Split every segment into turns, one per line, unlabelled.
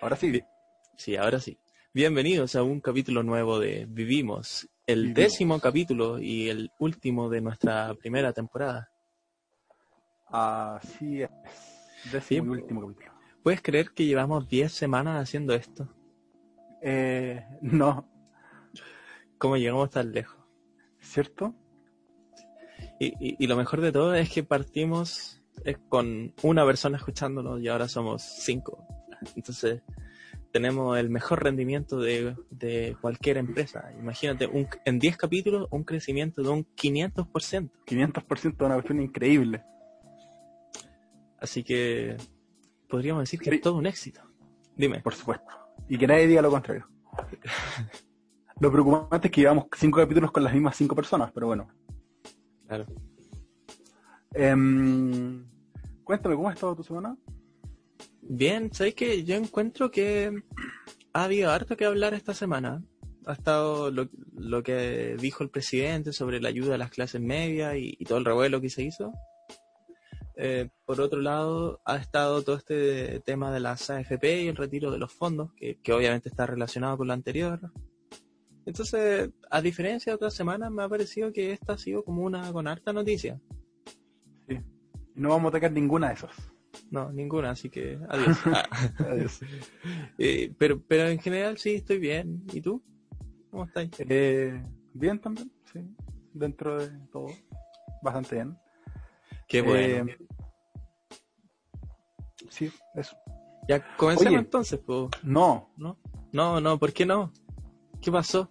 Ahora sí.
Sí, ahora sí. Bienvenidos a un capítulo nuevo de Vivimos, el
Vivimos.
décimo capítulo y el último de nuestra primera temporada.
Así es. Décimo
Sí.
y último capítulo.
¿Puedes creer que llevamos 10 semanas haciendo esto?
Eh, no,
¿Cómo llegamos tan lejos?
¿cierto?
Y, y- y lo mejor de todo es que partimos eh, con una persona escuchándonos y ahora somos cinco. Entonces tenemos el mejor rendimiento de, de cualquier empresa. Imagínate, un, en 10 capítulos un crecimiento de un 500%.
500% de una cuestión increíble.
Así que podríamos decir que
Sí.
es todo un éxito. Dime.
Por supuesto. Y que nadie diga lo contrario. Lo preocupante es que llevamos cinco capítulos con las mismas cinco personas, pero bueno.
Claro.
Em, cuéntame, ¿cómo ha estado tu semana?
Bien, ¿sabes que Yo encuentro que ha habido harto que hablar esta semana. Ha estado lo, lo que dijo el presidente sobre la ayuda a las clases medias y, todo el revuelo que se hizo. Eh, por otro lado, ha estado todo este tema de las AFP y el retiro de los fondos, que, obviamente está relacionado con lo anterior. Entonces, a diferencia de otras semanas, me ha parecido que esta ha sido como una con harta noticia.
Sí. No vamos a tocar ninguna de esas.
No, ninguna, así que adiós. Ah.
Adiós.
Eh, pero, pero en general sí, estoy bien. ¿Y tú? ¿Cómo estás?
Eh, bien también, sí. Dentro de todo. Bastante bien.
Qué bueno.
Eh, sí, eso.
ya comencemos
oye.
entonces, pues.
No,
¿No? No, no, ¿por qué no? ¿Qué pasó?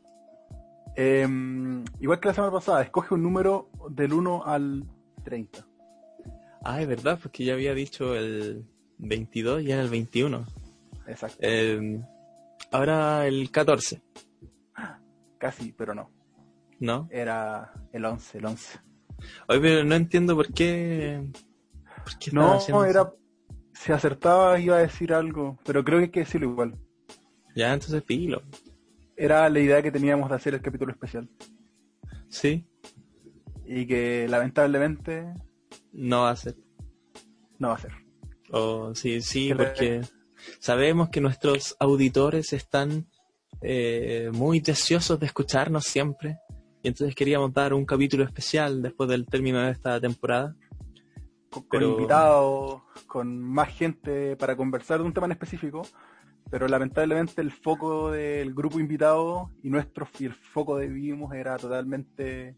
Em, igual que la semana pasada, escoge un número del 1 al 30.
Ah, es verdad, porque ya había dicho el 22 y era el 21.
Exacto.
Eh, ahora el 14,
Casi, pero no.
¿no?
Era el 11, el 11.
Oye, pero no entiendo por qué. ¿Por qué
No,
eso.
era. Si acertaba iba a decir algo, pero creo que hay que decirlo igual.
Ya, entonces pilo.
Era la idea que teníamos de hacer el capítulo especial.
Sí,
Y que lamentablemente
no va a ser.
no va a ser.
Oh, sí, sí, porque sabemos que nuestros auditores están eh, muy deseosos de escucharnos siempre. Y entonces queríamos dar un capítulo especial después del término de esta temporada.
Con, con
Pero-
invitados, con más gente para conversar de un tema en específico. Pero lamentablemente el foco del grupo invitado y nuestro y el foco de Vivimos era totalmente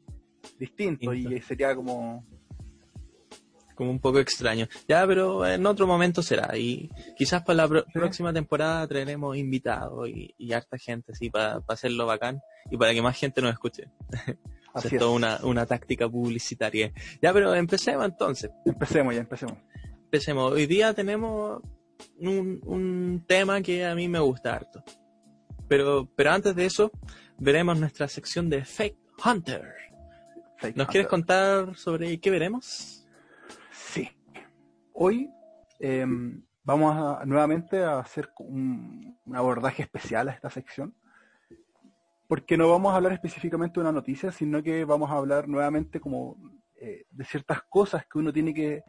distinto
Distinto.
y sería como
Como un poco extraño. Ya, pero en otro momento será. Y quizás para la pro- próxima temporada traeremos invitados y, y harta gente, así, para hacerlo bacán y para que más gente nos escuche.
Así
es
es.
toda una, una táctica publicitaria. Ya, pero empecemos entonces.
Empecemos ya, empecemos.
Empecemos. Hoy día tenemos un, un tema que a mí me gusta harto. Pero, pero antes de eso, veremos nuestra sección de Fake Hunter.
Fake
¿Nos quieres contar sobre qué veremos?
Hoy em, vamos a, nuevamente a hacer un, un abordaje especial a esta sección. Porque no vamos a hablar específicamente de una noticia, sino que vamos a hablar nuevamente como eh, de ciertas cosas que uno tiene que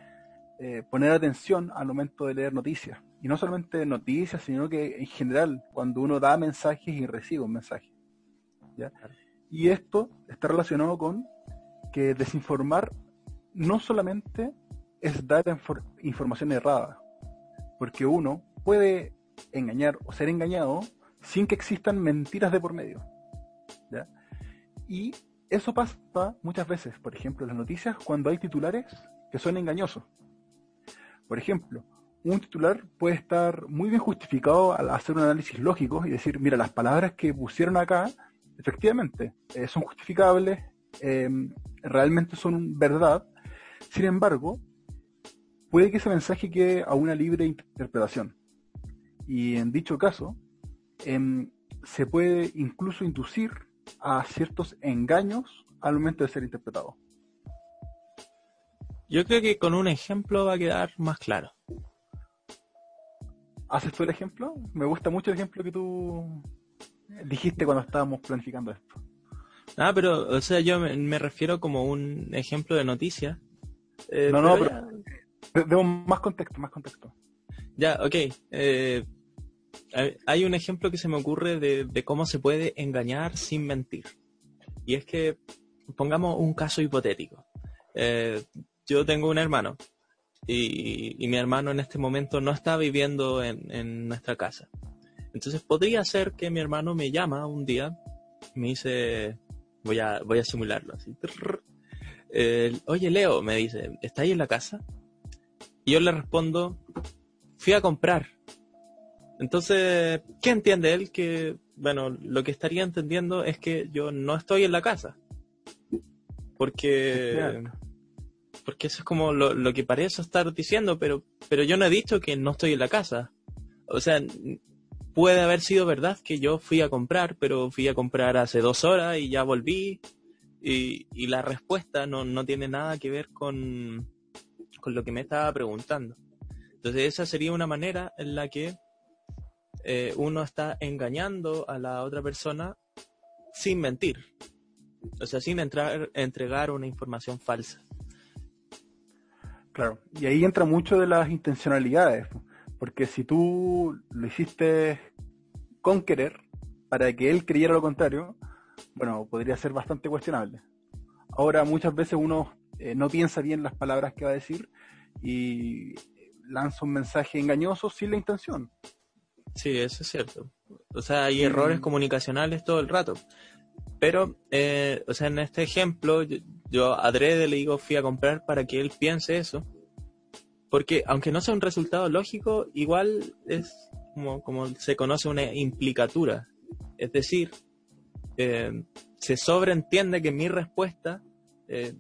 eh, poner atención al momento de leer noticias. Y no solamente noticias, sino que en general, cuando uno da mensajes y recibe un mensaje. ¿ya? Y esto está relacionado con que desinformar no solamente es dar infor- información errada, porque uno puede engañar o ser engañado sin que existan mentiras de por medio. Y eso pasa muchas veces, por ejemplo, en las noticias, cuando hay titulares que son engañosos. Por ejemplo, un titular puede estar muy bien justificado al hacer un análisis lógico y decir, mira, las palabras que pusieron acá, efectivamente, eh, son justificables, eh, realmente son verdad, sin embargo, puede que ese mensaje quede a una libre interpretación. Y en dicho caso, em, se puede incluso inducir a ciertos engaños al momento de ser interpretado.
Yo creo que con un ejemplo va a quedar más claro.
¿Haces tú el ejemplo? Me gusta mucho el ejemplo que tú dijiste cuando estábamos planificando esto.
Ah, pero, o sea, yo me, me refiero como un ejemplo de noticia. Eh,
No, no,
ya-
De- Demos más contexto, más contexto.
Ya, ok. Eh, hay un ejemplo que se me ocurre de, cómo se puede engañar sin mentir. Y es que, pongamos un caso hipotético. Eh, yo tengo un hermano y, mi hermano en este momento no está viviendo en, nuestra casa. Entonces podría ser que mi hermano me llama un día, me dice, voy a, voy a simularlo así. Oye Leo, me dice, ¿está ahí en la casa? Y yo le respondo, fui a comprar. Entonces, ¿qué entiende él? Que, bueno, lo que estaría entendiendo es que yo no estoy en la casa. Porque, porque eso es como lo, que parece estar diciendo, pero, pero yo no he dicho que no estoy en la casa. O sea, puede haber sido verdad que yo fui a comprar, pero fui a comprar hace dos horas y ya volví. Y, y la respuesta no, no tiene nada que ver con, con lo que me estaba preguntando. Entonces esa sería una manera en la que eh, uno está engañando a la otra persona sin mentir. O sea, sin entrar, entregar una información falsa.
Claro, y ahí entra mucho de las intencionalidades, porque si tú lo hiciste con querer, para que él creyera lo contrario, bueno, podría ser bastante cuestionable. Ahora, muchas veces uno eh, no piensa bien las palabras que va a decir y lanza un mensaje engañoso sin la intención.
Sí, eso es cierto. O sea, hay errores comunicacionales todo el rato. Pero, eh, o sea, en este ejemplo, yo, yo adrede le digo fui a comprar para que él piense eso. Porque aunque no sea un resultado lógico, igual es como, como se conoce una implicatura. Es decir, eh, se sobreentiende que mi respuesta eh,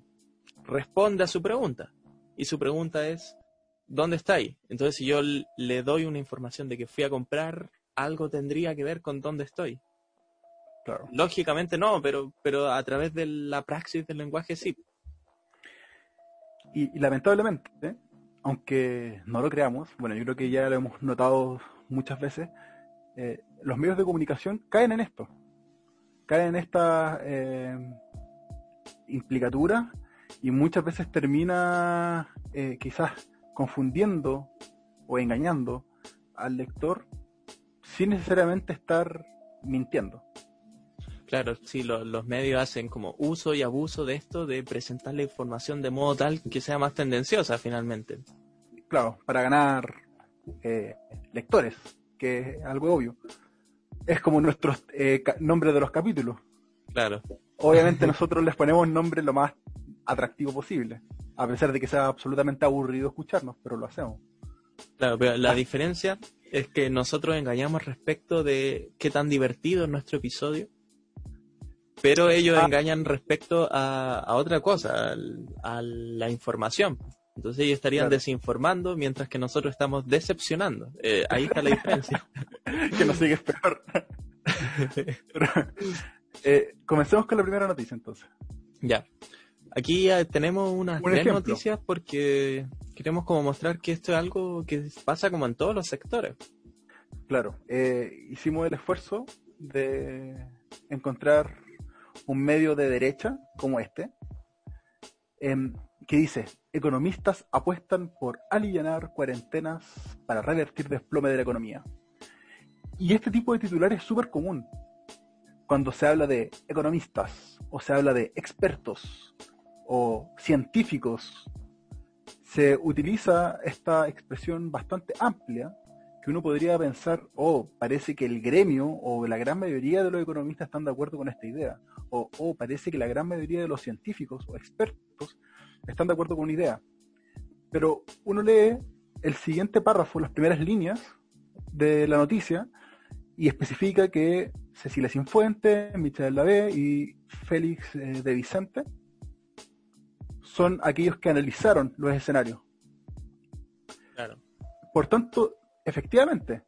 responde a su pregunta. Y su pregunta es, ¿dónde está ahí? Entonces, si yo le doy una información de que fui a comprar, algo tendría que ver con dónde estoy. Claro. Lógicamente no, pero, pero a través de la praxis del lenguaje sí.
Y, lamentablemente, aunque no lo creamos, bueno, yo creo que ya lo hemos notado muchas veces, eh, los medios de comunicación caen en esto, caen en esta eh, implicatura y muchas veces termina eh, quizás confundiendo o engañando al lector sin necesariamente estar mintiendo.
Claro, sí, los medios hacen como uso y abuso de esto, de presentar la información de modo tal que sea más tendenciosa finalmente.
Claro, para ganar eh, lectores, que es algo obvio. Es como nuestros eh, nombres de los capítulos.
Claro.
Obviamente nosotros les ponemos nombre lo más atractivo posible, a pesar de que sea absolutamente aburrido escucharnos, pero lo hacemos.
Claro, pero la diferencia es que nosotros engañamos respecto de qué tan divertido es nuestro episodio, pero ellos ah. engañan respecto a, otra cosa, a, la información. Entonces ellos estarían desinformando mientras que nosotros estamos decepcionando. Eh, ahí está la diferencia.
que nos sigue peor. Eh, comencemos con la primera noticia entonces.
Ya. Aquí tenemos unas tres noticias porque queremos como mostrar que esto es algo que pasa como en todos los sectores.
Claro, eh, hicimos el esfuerzo de encontrar un medio de derecha como este, em, que dice, economistas apuestan por aliviar cuarentenas para revertir desplome de la economía. Y este tipo de titular es súper común cuando se habla de economistas o se habla de expertos o científicos, se utiliza esta expresión bastante amplia que uno podría pensar, oh, parece que el gremio o la gran mayoría de los economistas están de acuerdo con esta idea, o oh, parece que la gran mayoría de los científicos o expertos están de acuerdo con una idea. Pero uno lee el siguiente párrafo, las primeras líneas de la noticia, y especifica que Cecilia Sinfuente, Michel Lavé y Félix eh, de Vicente son aquellos que analizaron los escenarios.
Claro.
Por tanto, efectivamente,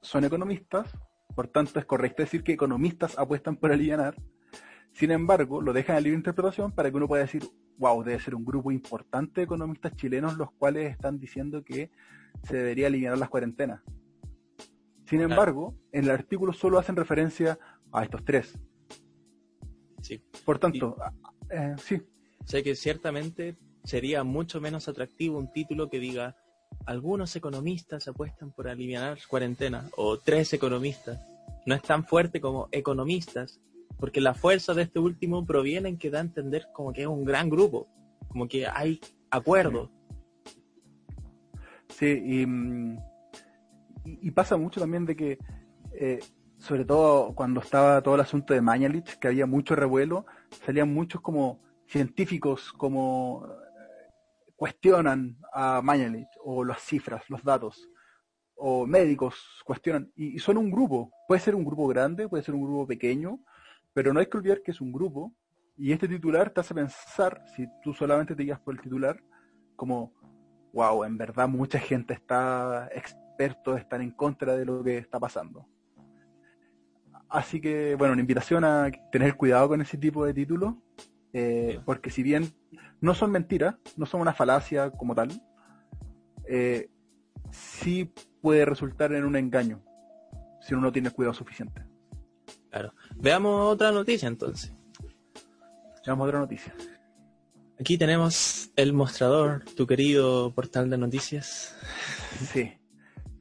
son economistas, por tanto es correcto decir que economistas apuestan por aliviar. Sin embargo, lo dejan a libre interpretación para que uno pueda decir, wow, debe ser un grupo importante de economistas chilenos los cuales están diciendo que se debería aliviar las cuarentenas. Sin embargo, en el artículo solo hacen referencia a estos tres.
Sí.
Por tanto, eh, sí.
Sé que ciertamente sería mucho menos atractivo un título que diga algunos economistas apuestan por aliviar cuarentena, o tres economistas. No es tan fuerte como economistas, porque la fuerza de este último proviene en que da a entender como que es un gran grupo, como que hay acuerdo.
Sí, y, y, pasa mucho también de que, eh, sobre todo cuando estaba todo el asunto de Mañalich, que había mucho revuelo, salían muchos como científicos, como cuestionan a Mañalich, o las cifras, los datos, o médicos cuestionan, y, son un grupo, puede ser un grupo grande, puede ser un grupo pequeño, pero no hay que olvidar que es un grupo, y este titular te hace pensar, si tú solamente te guías por el titular, como, wow, en verdad mucha gente está, expertos están en contra de lo que está pasando. Así que, bueno, una invitación a tener cuidado con ese tipo de títulos, eh, porque si bien no son mentiras, no son una falacia como tal, eh, sí puede resultar en un engaño si uno no tiene cuidado suficiente.
Claro. Veamos otra noticia entonces.
Veamos otra noticia.
Aquí tenemos el mostrador, tu querido portal de noticias.
Sí.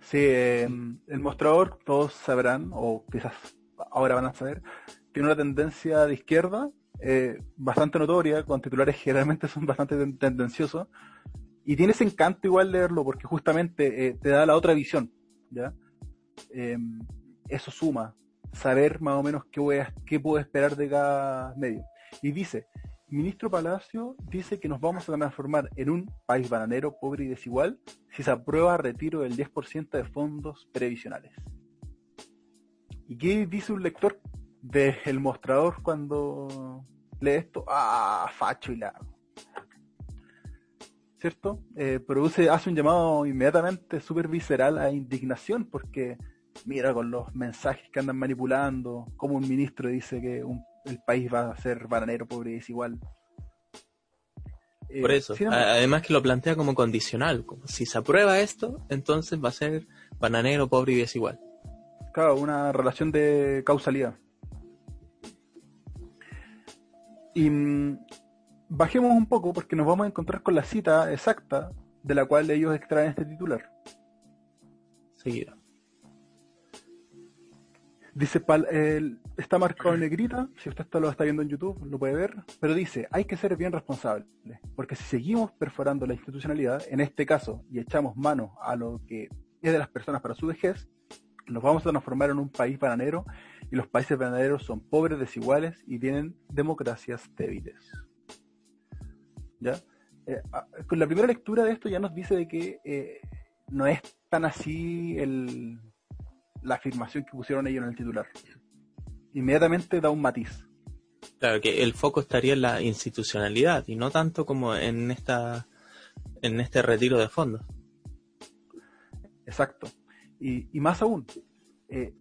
Sí, em, el mostrador, todos sabrán, o quizás ahora van a saber, tiene una tendencia de izquierda eh, bastante notoria, con titulares que generalmente son bastante tendenciosos, y tiene ese encanto igual leerlo, porque justamente eh, te da la otra visión, ¿ya? Em, eso suma, saber más o menos qué, voy a, qué puedo esperar de cada medio. Y dice, ministro Palacio dice que nos vamos a transformar en un país bananero, pobre y desigual si se aprueba retiro del 10% de fondos previsionales. ¿Y qué dice un lector del mostrador cuando lee esto? Ah, facho y largo. ¿Cierto? Eh, produce, hace un llamado inmediatamente súper visceral a indignación porque mira con los mensajes que andan manipulando, como un ministro dice que el país va a ser bananero, pobre y desigual.
Eh, Por eso, además que lo plantea como condicional, como si se aprueba esto, entonces va a ser bananero, pobre y desigual.
Claro, una relación de causalidad. Y mm, bajemos un poco porque nos vamos a encontrar con la cita exacta de la cual ellos extraen este titular.
Seguida.
Dice, está marcado en negrita, si usted lo está viendo en YouTube, lo puede ver, pero dice, hay que ser bien responsable, porque si seguimos perforando la institucionalidad, en este caso, y echamos mano a lo que es de las personas para su vejez, nos vamos a transformar en un país bananero, y los países bananeros son pobres, desiguales y tienen democracias débiles. ¿Ya? Eh, ah, con la primera lectura de esto ya nos dice de que eh, no es tan así el la afirmación que pusieron ellos en el titular. Inmediatamente da un matiz.
Claro, que el foco estaría en la institucionalidad y no tanto como en esta en este retiro de fondos.
Exacto. Y, más aún, eh,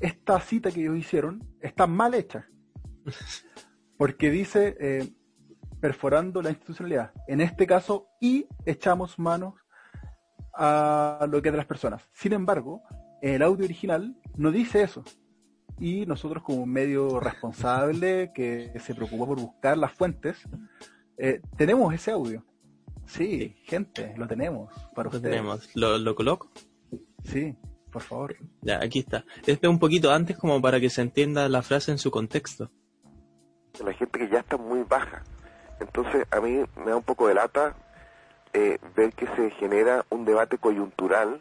esta cita que ellos hicieron está mal hecha. Porque dice eh, perforando la institucionalidad. En este caso, y echamos manos a lo que es de las personas. Sin embargo, el audio original no dice eso. Y nosotros como un medio responsable que se preocupó por buscar las fuentes, eh, tenemos ese audio. Sí, gente, lo tenemos para
lo Tenemos. ¿Lo, coloco?
Sí, por favor.
Ya, aquí está. Este un poquito antes como para que se entienda la frase en su contexto.
La gente que ya está muy baja. Entonces a mí me da un poco de lata eh, ver que se genera un debate coyuntural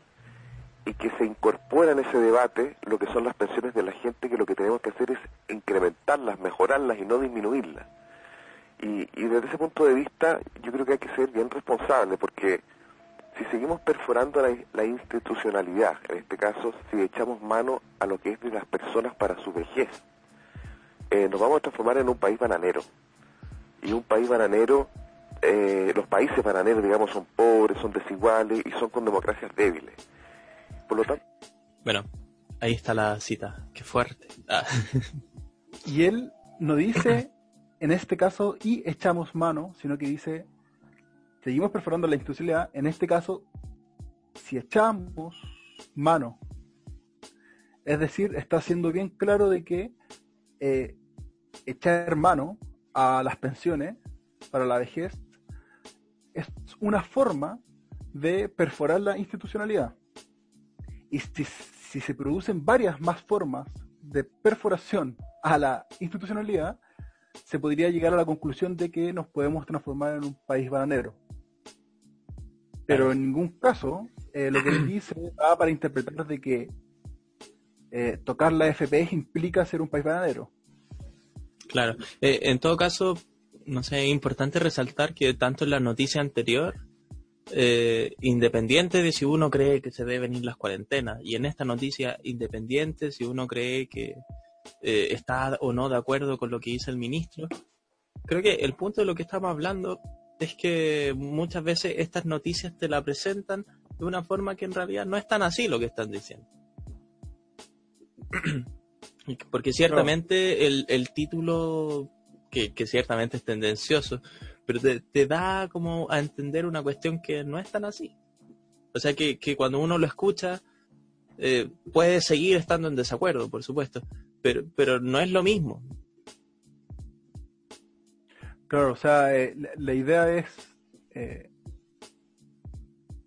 y que se incorpora en ese debate lo que son las pensiones de la gente, que lo que tenemos que hacer es incrementarlas, mejorarlas y no disminuirlas. Y, desde ese punto de vista yo creo que hay que ser bien responsable porque si seguimos perforando la, institucionalidad, en este caso si echamos mano a lo que es de las personas para su vejez, eh, nos vamos a transformar en un país bananero. Y un país bananero, eh, los países bananeros, digamos, son pobres, son desiguales y son con democracias débiles por lo tanto.
Bueno, ahí está la cita. Qué fuerte. Ah.
Y él no dice, en este caso, y echamos mano, sino que dice, seguimos perforando la institucionalidad. En este caso, si echamos mano, es decir, está siendo bien claro de que eh, echar mano a las pensiones para la vejez es una forma de perforar la institucionalidad. Y si, si se producen varias más formas de perforación a la institucionalidad, se podría llegar a la conclusión de que nos podemos transformar en un país bananero. Pero en ningún caso eh, lo que él dice va para interpretar de que eh, tocar la FPS implica ser un país bananero.
Claro. Eh, en todo caso, no sé, es importante resaltar que tanto en la noticia anterior, independiente de si uno cree que se deben ir las cuarentenas, y en esta noticia, independiente si uno cree que está o no de acuerdo con lo que dice el ministro, creo que el punto de lo que estamos hablando es que muchas veces estas noticias te la presentan de una forma que en realidad no es tan así lo que están diciendo. Porque ciertamente el, el, título, que, ciertamente es tendencioso, pero te, da como a entender una cuestión que no es tan así. O sea que, cuando uno lo escucha, eh, puede seguir estando en desacuerdo, por supuesto, pero, pero no es lo mismo.
Claro, o sea, eh, la, idea es eh,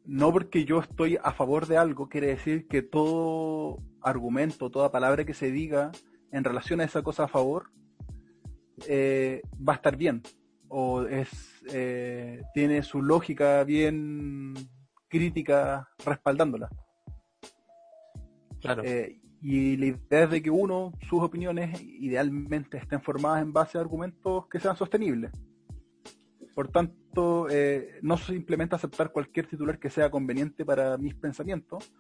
no porque yo estoy a favor de algo, quiere decir que todo argumento, toda palabra que se diga en relación a esa cosa a favor, eh, va a estar bien. O es, eh, tiene su lógica bien crítica respaldándola.
Claro.
Eh, y la idea es de que uno, sus opiniones, idealmente estén formadas en base a argumentos que sean sostenibles. Por tanto, eh, no simplemente aceptar cualquier titular que sea conveniente para mis pensamientos,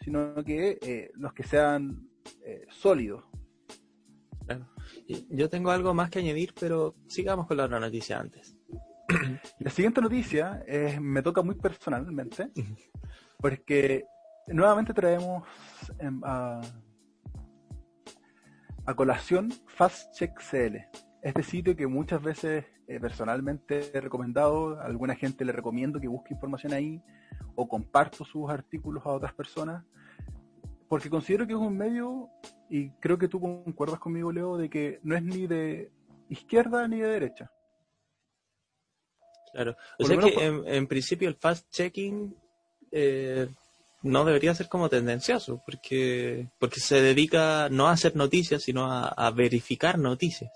sino que eh, los que sean eh, sólidos.
Yo tengo algo más que añadir, pero sigamos con la otra noticia antes.
La siguiente noticia me toca muy personalmente, porque nuevamente traemos em, a, a colación FastCheckCL este sitio que muchas veces eh, personalmente he recomendado, a alguna gente le recomiendo que busque información ahí o comparto sus artículos a otras personas, porque considero que es un medio, y creo que tú concuerdas conmigo, Leo, de que no es ni de izquierda ni de derecha.
Claro, o sea que en, principio el fast-checking eh, no debería ser como tendencioso, porque, porque se dedica no a hacer noticias, sino a verificar noticias.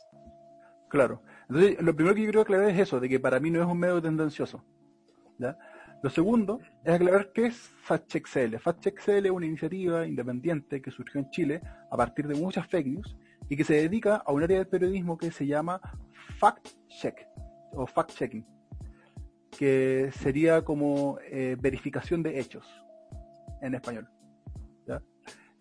Claro. Entonces, lo primero que yo quiero aclarar es eso, de que para mí no es un medio tendencioso. Lo segundo es aclarar qué es FactCheckCL. FactCheckCL es una iniciativa independiente que surgió en Chile a partir de muchas fake news y que se dedica a un área del periodismo que se llama fact check o fact checking, que sería como eh, verificación de hechos en español.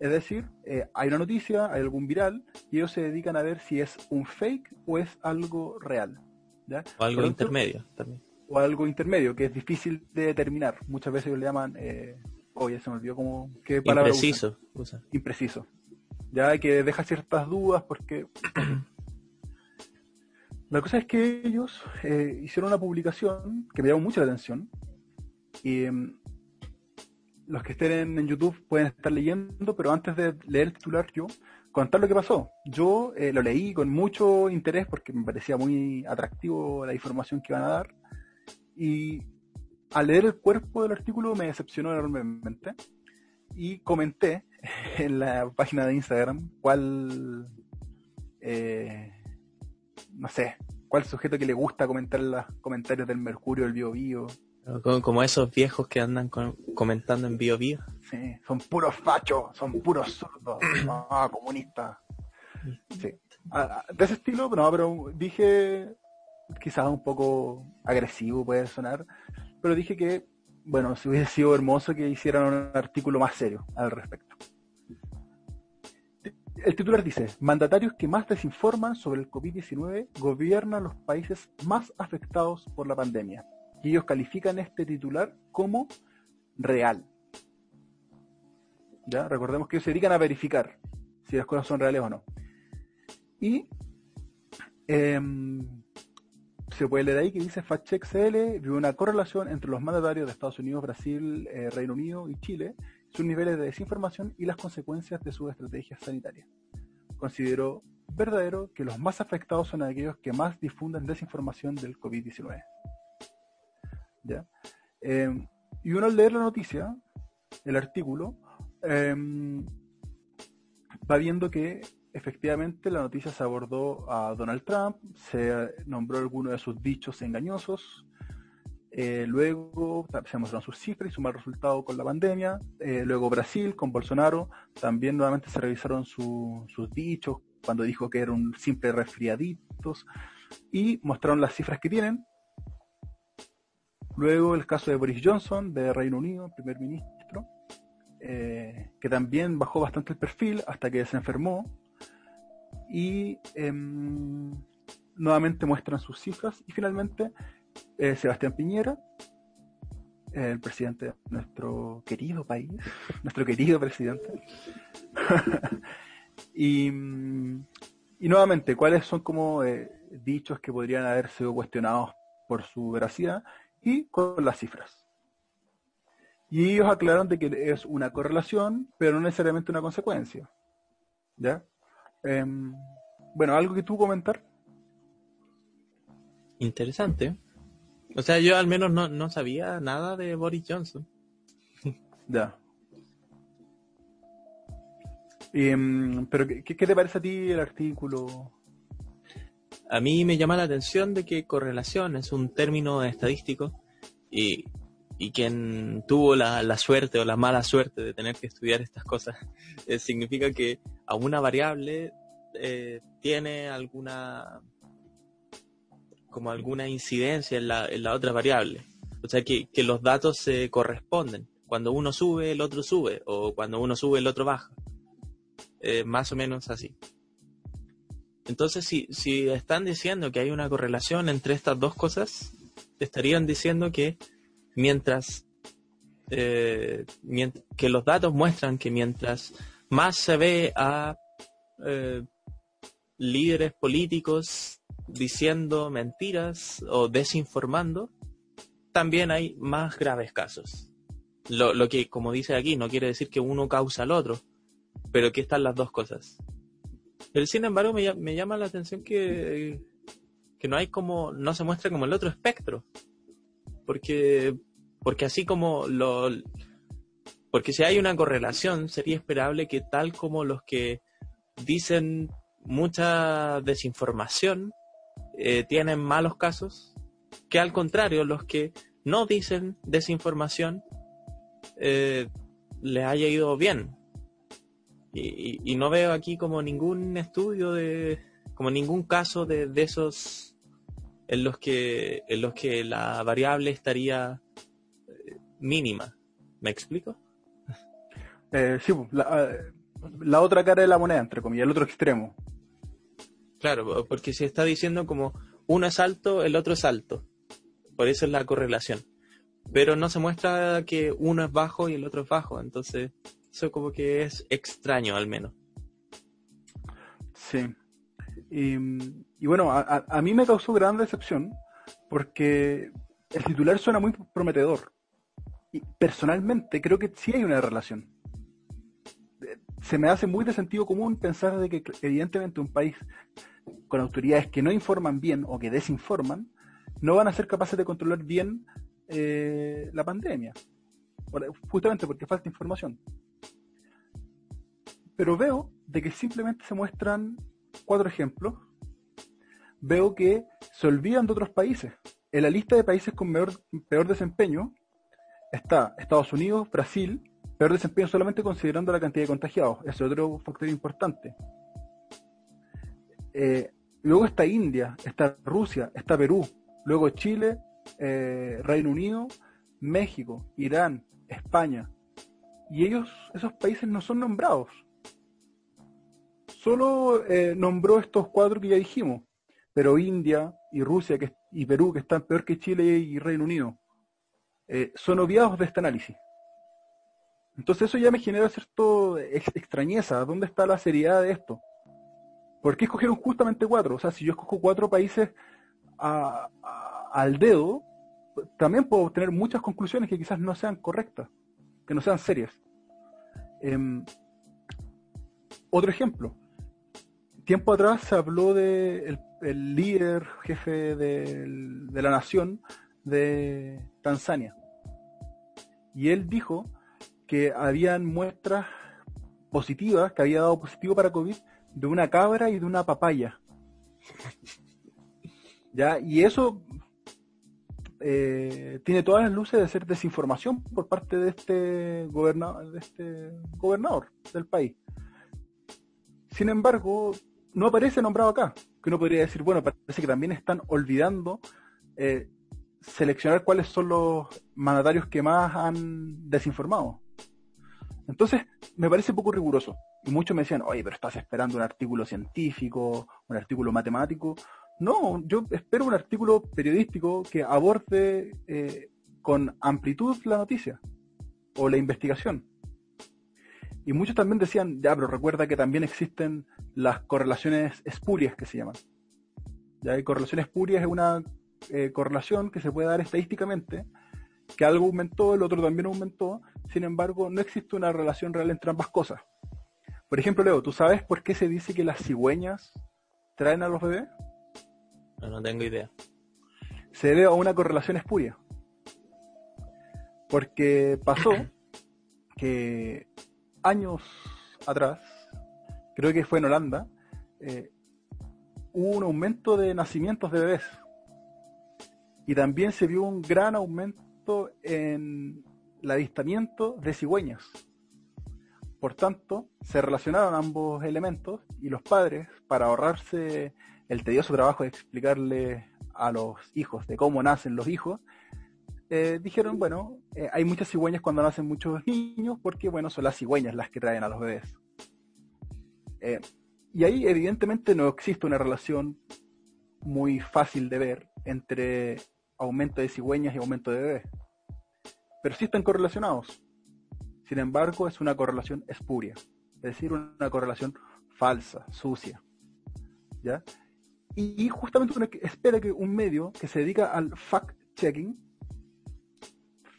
Es decir, eh, hay una noticia, hay algún viral, y ellos se dedican a ver si es un fake o es algo real.
O algo intermedio también.
O algo intermedio, que es difícil de determinar. Muchas veces ellos le llaman, eh, oye, se me olvidó cómo, qué palabra
Impreciso.
Impreciso. Ya que deja ciertas dudas porque... La cosa es que ellos eh, hicieron una publicación que me llamó mucho la atención y em, los que estén en, YouTube pueden estar leyendo, pero antes de leer el titular yo, contar lo que pasó. Yo eh, lo leí con mucho interés porque me parecía muy atractivo la información que iban a dar. Y al leer el cuerpo del artículo me decepcionó enormemente. Y comenté en la página de Instagram cuál, eh, no sé, cuál sujeto que le gusta comentar los comentarios del Mercurio, del Bio Bio,
como, esos viejos que andan comentando en Bio Bio.
Sí, son puros fachos, son puros sordos, ah, comunistas. Ah, ah, de ese estilo, no, pero dije, quizás un poco agresivo puede sonar, pero dije que, bueno, si hubiese sido hermoso que hicieran un artículo más serio al respecto. El titular dice, mandatarios que más desinforman sobre el COVID-19 gobiernan los países más afectados por la pandemia y ellos califican este titular como real. ¿Ya? Recordemos que ellos se dedican a verificar si las cosas son reales o no. Y em, se puede leer ahí que dice FactCheckCL vio una correlación entre los mandatarios de Estados Unidos, Brasil, eh, Reino Unido y Chile, sus niveles de desinformación y las consecuencias de sus estrategias sanitarias. Consideró verdadero que los más afectados son aquellos que más difunden desinformación del COVID-19. Em, y uno al leer la noticia, el artículo, em, va viendo que efectivamente la noticia se abordó a Donald Trump, se nombró algunos de sus dichos engañosos, eh, luego se mostraron sus cifras y su mal resultado con la pandemia, eh, luego Brasil con Bolsonaro, también nuevamente se revisaron sus dichos cuando dijo que era un simple resfriaditos y mostraron las cifras que tienen. Luego el caso de Boris Johnson de Reino Unido, primer ministro, eh, que también bajó bastante el perfil hasta que se enfermó y em, nuevamente muestran sus cifras y finalmente eh, Sebastián Piñera, el presidente de nuestro querido país, nuestro querido presidente. y, nuevamente, ¿cuáles son como eh, dichos que podrían haber sido cuestionados por su veracidad? Y con las cifras. Y ellos aclararon de que es una correlación, pero no necesariamente una consecuencia. ¿Ya? Em, bueno, ¿algo que tú comentar?
Interesante. O sea, yo al menos no, no sabía nada de Boris Johnson.
Ya. Em, pero ¿qué, ¿qué, te parece a ti el artículo?
A mí me llama la atención de que correlación es un término estadístico y, y quien tuvo la, la, suerte o la mala suerte de tener que estudiar estas cosas eh, significa que a una variable eh, tiene alguna como alguna incidencia en la, en otra variable. O sea que, que, los datos se corresponden. Cuando uno sube, el otro sube, o cuando uno sube, el otro baja. Eh, más o menos así. Entonces, si, si están diciendo que hay una correlación entre estas dos cosas, estarían diciendo que mientras, eh, que los datos muestran que mientras más se ve a eh, líderes políticos diciendo mentiras o desinformando, también hay más graves casos. Lo, lo, que, como dice aquí, no quiere decir que uno causa al otro, pero que están las dos cosas. Pero sin embargo me, llama la atención que, que no hay como, no se muestra como el otro espectro. Porque, porque así como lo, porque si hay una correlación, sería esperable que tal como los que dicen mucha desinformación eh, tienen malos casos, que al contrario, los que no dicen desinformación eh, les haya ido bien. Y, no veo aquí como ningún estudio de, como ningún caso de, de, esos en los que en los que la variable estaría eh, mínima. ¿Me explico?
sí, la, la otra cara de la moneda, entre comillas, el otro extremo.
Claro, porque si está diciendo como uno es alto, el otro es alto. Por eso es la correlación. Pero no se muestra que uno es bajo y el otro es bajo. Entonces, eso como que es extraño al menos.
Sí. Y, bueno, a, a, mí me causó gran decepción porque el titular suena muy prometedor. Y personalmente creo que sí hay una relación se me hace muy de sentido común pensar de que evidentemente un país con autoridades que no informan bien o que desinforman no van a ser capaces de controlar bien eh, la pandemia, justamente porque falta información. Pero veo de que simplemente se muestran cuatro ejemplos. Veo que se olvidan de otros países. En la lista de países con peor desempeño está Estados Unidos, Brasil, peor desempeño solamente considerando la cantidad de contagiados. Ese es otro factor importante. Eh, luego está India, está Rusia, está Perú, luego Chile, eh, Reino Unido, México, Irán, España. Y ellos, esos países no son nombrados. Solo eh, nombró estos cuatro que ya dijimos. Pero India y Rusia y Perú, que están peor que Chile y Reino Unido, son obviados de este análisis. Entonces eso ya me genera cierto extrañeza. ¿Dónde está la seriedad de esto? ¿Por qué escogieron justamente cuatro? O sea, si yo escojo cuatro países al dedo, también puedo obtener muchas conclusiones que quizás no sean correctas, que no sean serias. Em, otro ejemplo. Tiempo atrás se habló de el, líder, jefe de la nación de Tanzania, y él dijo que habían muestras positivas, que había dado positivo para COVID de una cabra y de una papaya. ¿Ya? Y eso eh, tiene todas las luces de ser desinformación por parte de este, gobernador, de este gobernador del país. Sin embargo, no aparece nombrado acá, que uno podría decir, bueno, parece que también están olvidando eh, seleccionar cuáles son los mandatarios que más han desinformado. Entonces, me parece poco riguroso. Y muchos me decían, oye, pero estás esperando un artículo científico, un artículo matemático. No, yo espero un artículo periodístico que aborde eh, con amplitud la noticia o la investigación. Y muchos también decían, ya, pero recuerda que también existen las correlaciones espurias que se llaman. Ya hay correlaciones espurias es una eh, correlación que se puede dar estadísticamente, que algo aumentó, el otro también aumentó, sin embargo, no existe una relación real entre ambas cosas. Por ejemplo, Leo, ¿tú sabes por qué se dice que las cigüeñas traen a los bebés?
No, tengo idea.
Se debe a una correlación espuria. Porque pasó que años atrás, creo que fue en Holanda, eh, hubo un aumento de nacimientos de bebés. Y también se vio un gran aumento en el avistamiento de cigüeñas. Por tanto, se relacionaron ambos elementos y los padres, para ahorrarse el tedioso trabajo de explicarle a los hijos de cómo nacen los hijos, eh, dijeron, bueno, eh, hay muchas cigüeñas cuando nacen muchos niños porque, bueno, son las cigüeñas las que traen a los bebés. Eh, y ahí evidentemente no existe una relación muy fácil de ver entre aumento de cigüeñas y aumento de bebés. Pero sí están correlacionados. Sin embargo, es una correlación espuria, es decir, una correlación falsa, sucia. ¿Ya? Y, justamente uno espera que un medio que se dedica al fact-checking,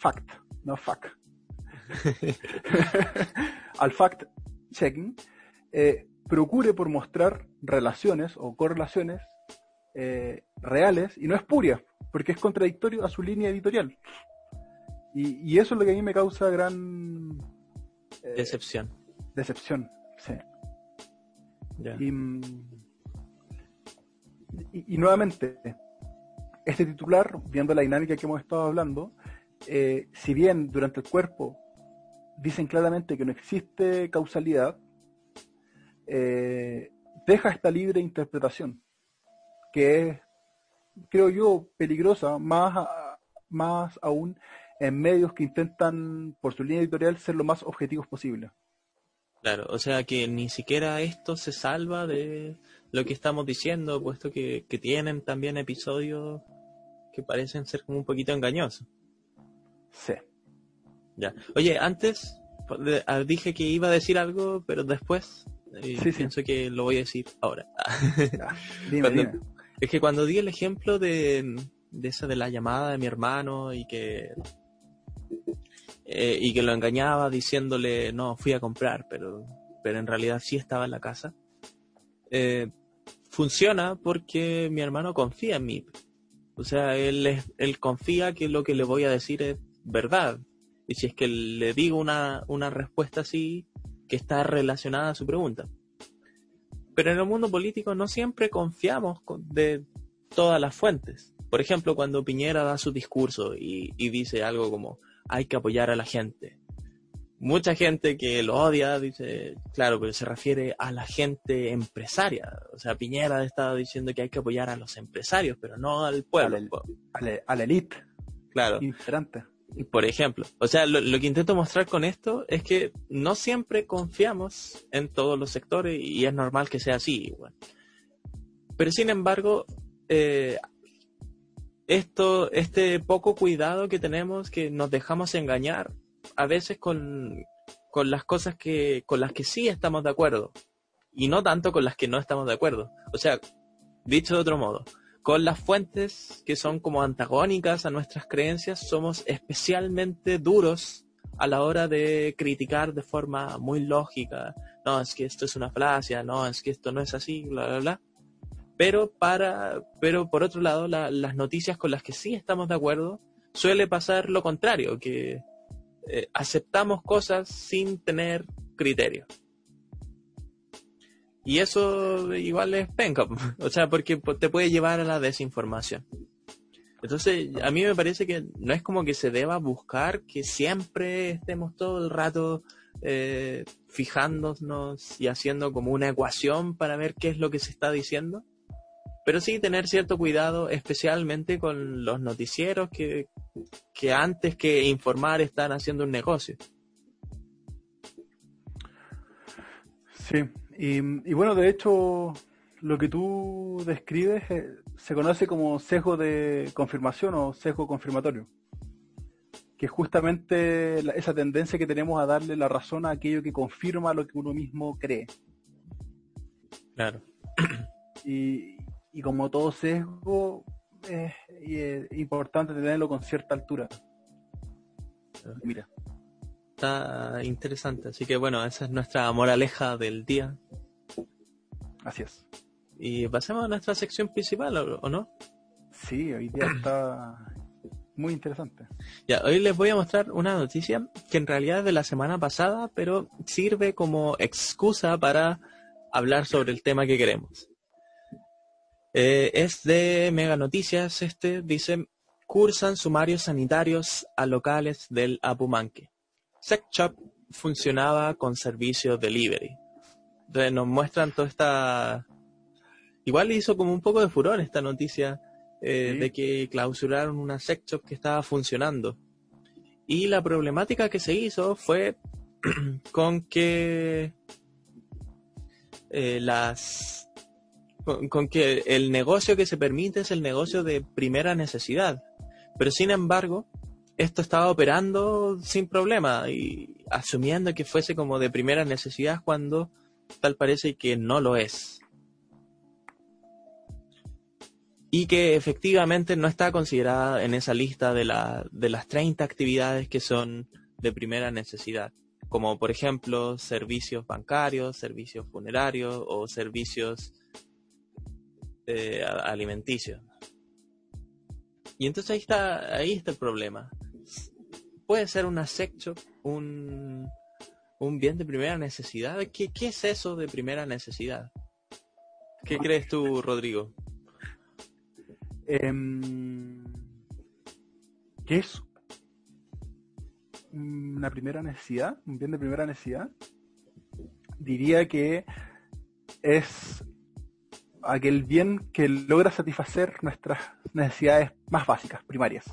fact, no fact, al fact-checking, eh, procure por mostrar relaciones o correlaciones eh, reales y no espuria, porque es contradictorio a su línea editorial. Y, eso es lo que a mí me causa gran...
Eh, decepción.
Decepción, sí. Y, nuevamente, este titular, viendo la dinámica que hemos estado hablando, eh, si bien durante el cuerpo dicen claramente que no existe causalidad, eh, deja esta libre interpretación, que es, creo yo, peligrosa, más, más aún en medios que intentan, por su línea editorial, ser lo más objetivos posible.
Claro, o sea que ni siquiera esto se salva de lo que estamos diciendo, puesto que, tienen también episodios que parecen ser como un poquito engañosos.
Sí.
Ya. Oye, antes ah, dije que iba a decir algo, pero después eh, pienso que lo voy a decir ahora.
dime,
Es que cuando di el ejemplo de, de esa de la llamada de mi hermano y que eh, y que lo engañaba diciéndole no fui a comprar, pero pero en realidad sí estaba en la casa. Eh, funciona porque mi hermano confía en mí. O sea, él, él confía que lo que le voy a decir es verdad. Y si es que le digo una, una respuesta así, que está relacionada a su pregunta. Pero en el mundo político no siempre confiamos de todas las fuentes. Por ejemplo, cuando Piñera da su discurso y, y dice algo como hay que apoyar a la gente mucha gente que lo odia dice, claro, pero se refiere a la gente empresaria. O sea, Piñera estaba diciendo que hay que apoyar a los empresarios, pero no al pueblo.
A la, elite.
Claro. Por ejemplo, o sea, lo, que intento mostrar con esto es que no siempre confiamos en todos los sectores y es normal que sea así igual. Pero sin embargo, eh, esto, este poco cuidado que tenemos, que nos dejamos engañar a veces con, las cosas que, con las que sí estamos de acuerdo y no tanto con las que no estamos de acuerdo. O sea, dicho de otro modo, con las fuentes que son como antagónicas a nuestras creencias, somos especialmente duros a la hora de criticar de forma muy lógica. No, es que esto es una falacia, no, es que esto no es así, bla, bla, bla. Pero para, pero por otro lado, las noticias con las que sí estamos de acuerdo, suele pasar lo contrario, que eh, aceptamos cosas sin tener criterio. Y eso igual es penca, o sea, porque te puede llevar a la desinformación. Entonces, a mí me parece que no es como que se deba buscar que siempre estemos todo el rato eh, fijándonos y haciendo como una ecuación para ver qué es lo que se está diciendo, pero sí tener cierto cuidado, especialmente con los noticieros que, que antes que informar están haciendo un negocio.
Sí, y, bueno, de hecho, lo que tú describes eh, se conoce como sesgo de confirmación o sesgo confirmatorio, que es justamente esa tendencia que tenemos a darle la razón a aquello que confirma lo que uno mismo cree.
Claro.
Y, como todo sesgo, es importante tenerlo con cierta altura.
Mira está interesante. Así que bueno, esa es nuestra moraleja del día.
Así es.
Y pasemos a nuestra sección principal, ¿o, no?
Sí, hoy día está muy interesante.
Ya, hoy les voy a mostrar una noticia que en realidad es de la semana pasada, pero sirve como excusa para hablar sobre el tema que queremos. Eh, es de Mega Noticias, este dice, cursan sumarios sanitarios a locales del Apumanque. Sex Shop funcionaba con servicio delivery. Entonces nos muestran toda esta... Igual hizo como un poco de furor esta noticia eh, de que clausuraron una sex shop que estaba funcionando. Y la problemática que se hizo fue con que eh, las con, que el negocio que se permite es el negocio de primera necesidad. Pero sin embargo, esto estaba operando sin problema y asumiendo que fuese como de primera necesidad cuando tal parece que no lo es. Y que efectivamente no está considerada en esa lista de, la, de las 30 actividades que son de primera necesidad, como por ejemplo servicios bancarios, servicios funerarios o servicios eh, alimenticios. Y entonces ahí está, ahí está el problema puede ser una sex un, un bien de primera necesidad. ¿Qué, ¿Qué, es eso de primera necesidad? ¿Qué crees tú, Rodrigo?
Em, ¿Qué es una primera necesidad? ¿Un bien de primera necesidad? Diría que es aquel bien que logra satisfacer nuestras necesidades más básicas, primarias.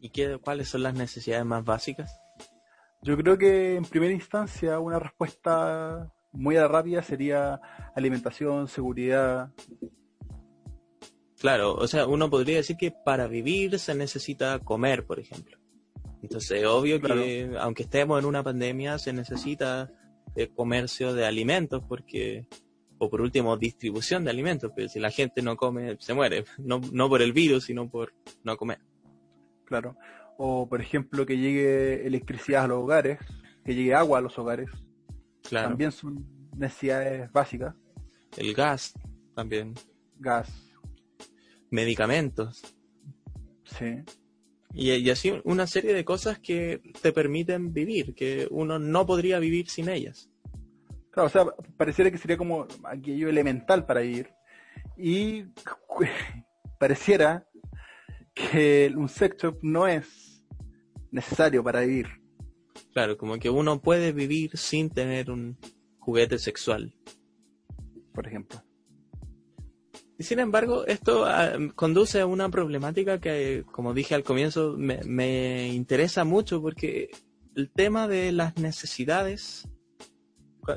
¿Y qué, cuáles son las necesidades más básicas?
Yo creo que en primera instancia una respuesta muy rápida sería alimentación, seguridad.
Claro, o sea, uno podría decir que para vivir se necesita comer, por ejemplo. Entonces, obvio que aunque estemos en una pandemia, se necesita eh, comercio de alimentos, porque, o por último, distribución de alimentos, pero si la gente no come, se muere, no, no por el virus, sino por no comer
claro. O, por ejemplo, que llegue electricidad a los hogares, que llegue agua a los hogares. Claro. También son necesidades básicas.
El gas, también.
Gas.
Medicamentos.
Sí.
Y, y, así una serie de cosas que te permiten vivir, que uno no podría vivir sin ellas.
Claro, o sea, pareciera que sería como aquello elemental para vivir. Y pareciera que un sex shop no es necesario para vivir.
Claro, como que uno puede vivir sin tener un juguete sexual.
Por ejemplo.
Y sin embargo, esto ah, conduce a una problemática que, como dije al comienzo, me, me, interesa mucho porque el tema de las necesidades,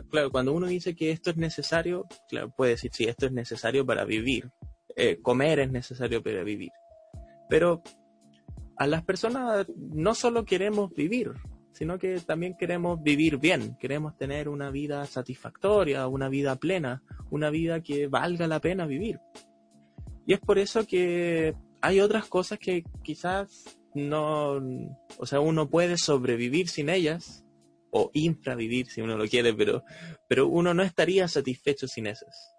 claro, cuando uno dice que esto es necesario, claro, puede decir, sí, esto es necesario para vivir. Eh, comer es necesario para vivir. Pero a las personas no solo queremos vivir, sino que también queremos vivir bien, queremos tener una vida satisfactoria, una vida plena, una vida que valga la pena vivir. Y es por eso que hay otras cosas que quizás no, o sea, uno puede sobrevivir sin ellas, o infravivir si uno lo quiere, pero, pero uno no estaría satisfecho sin esas.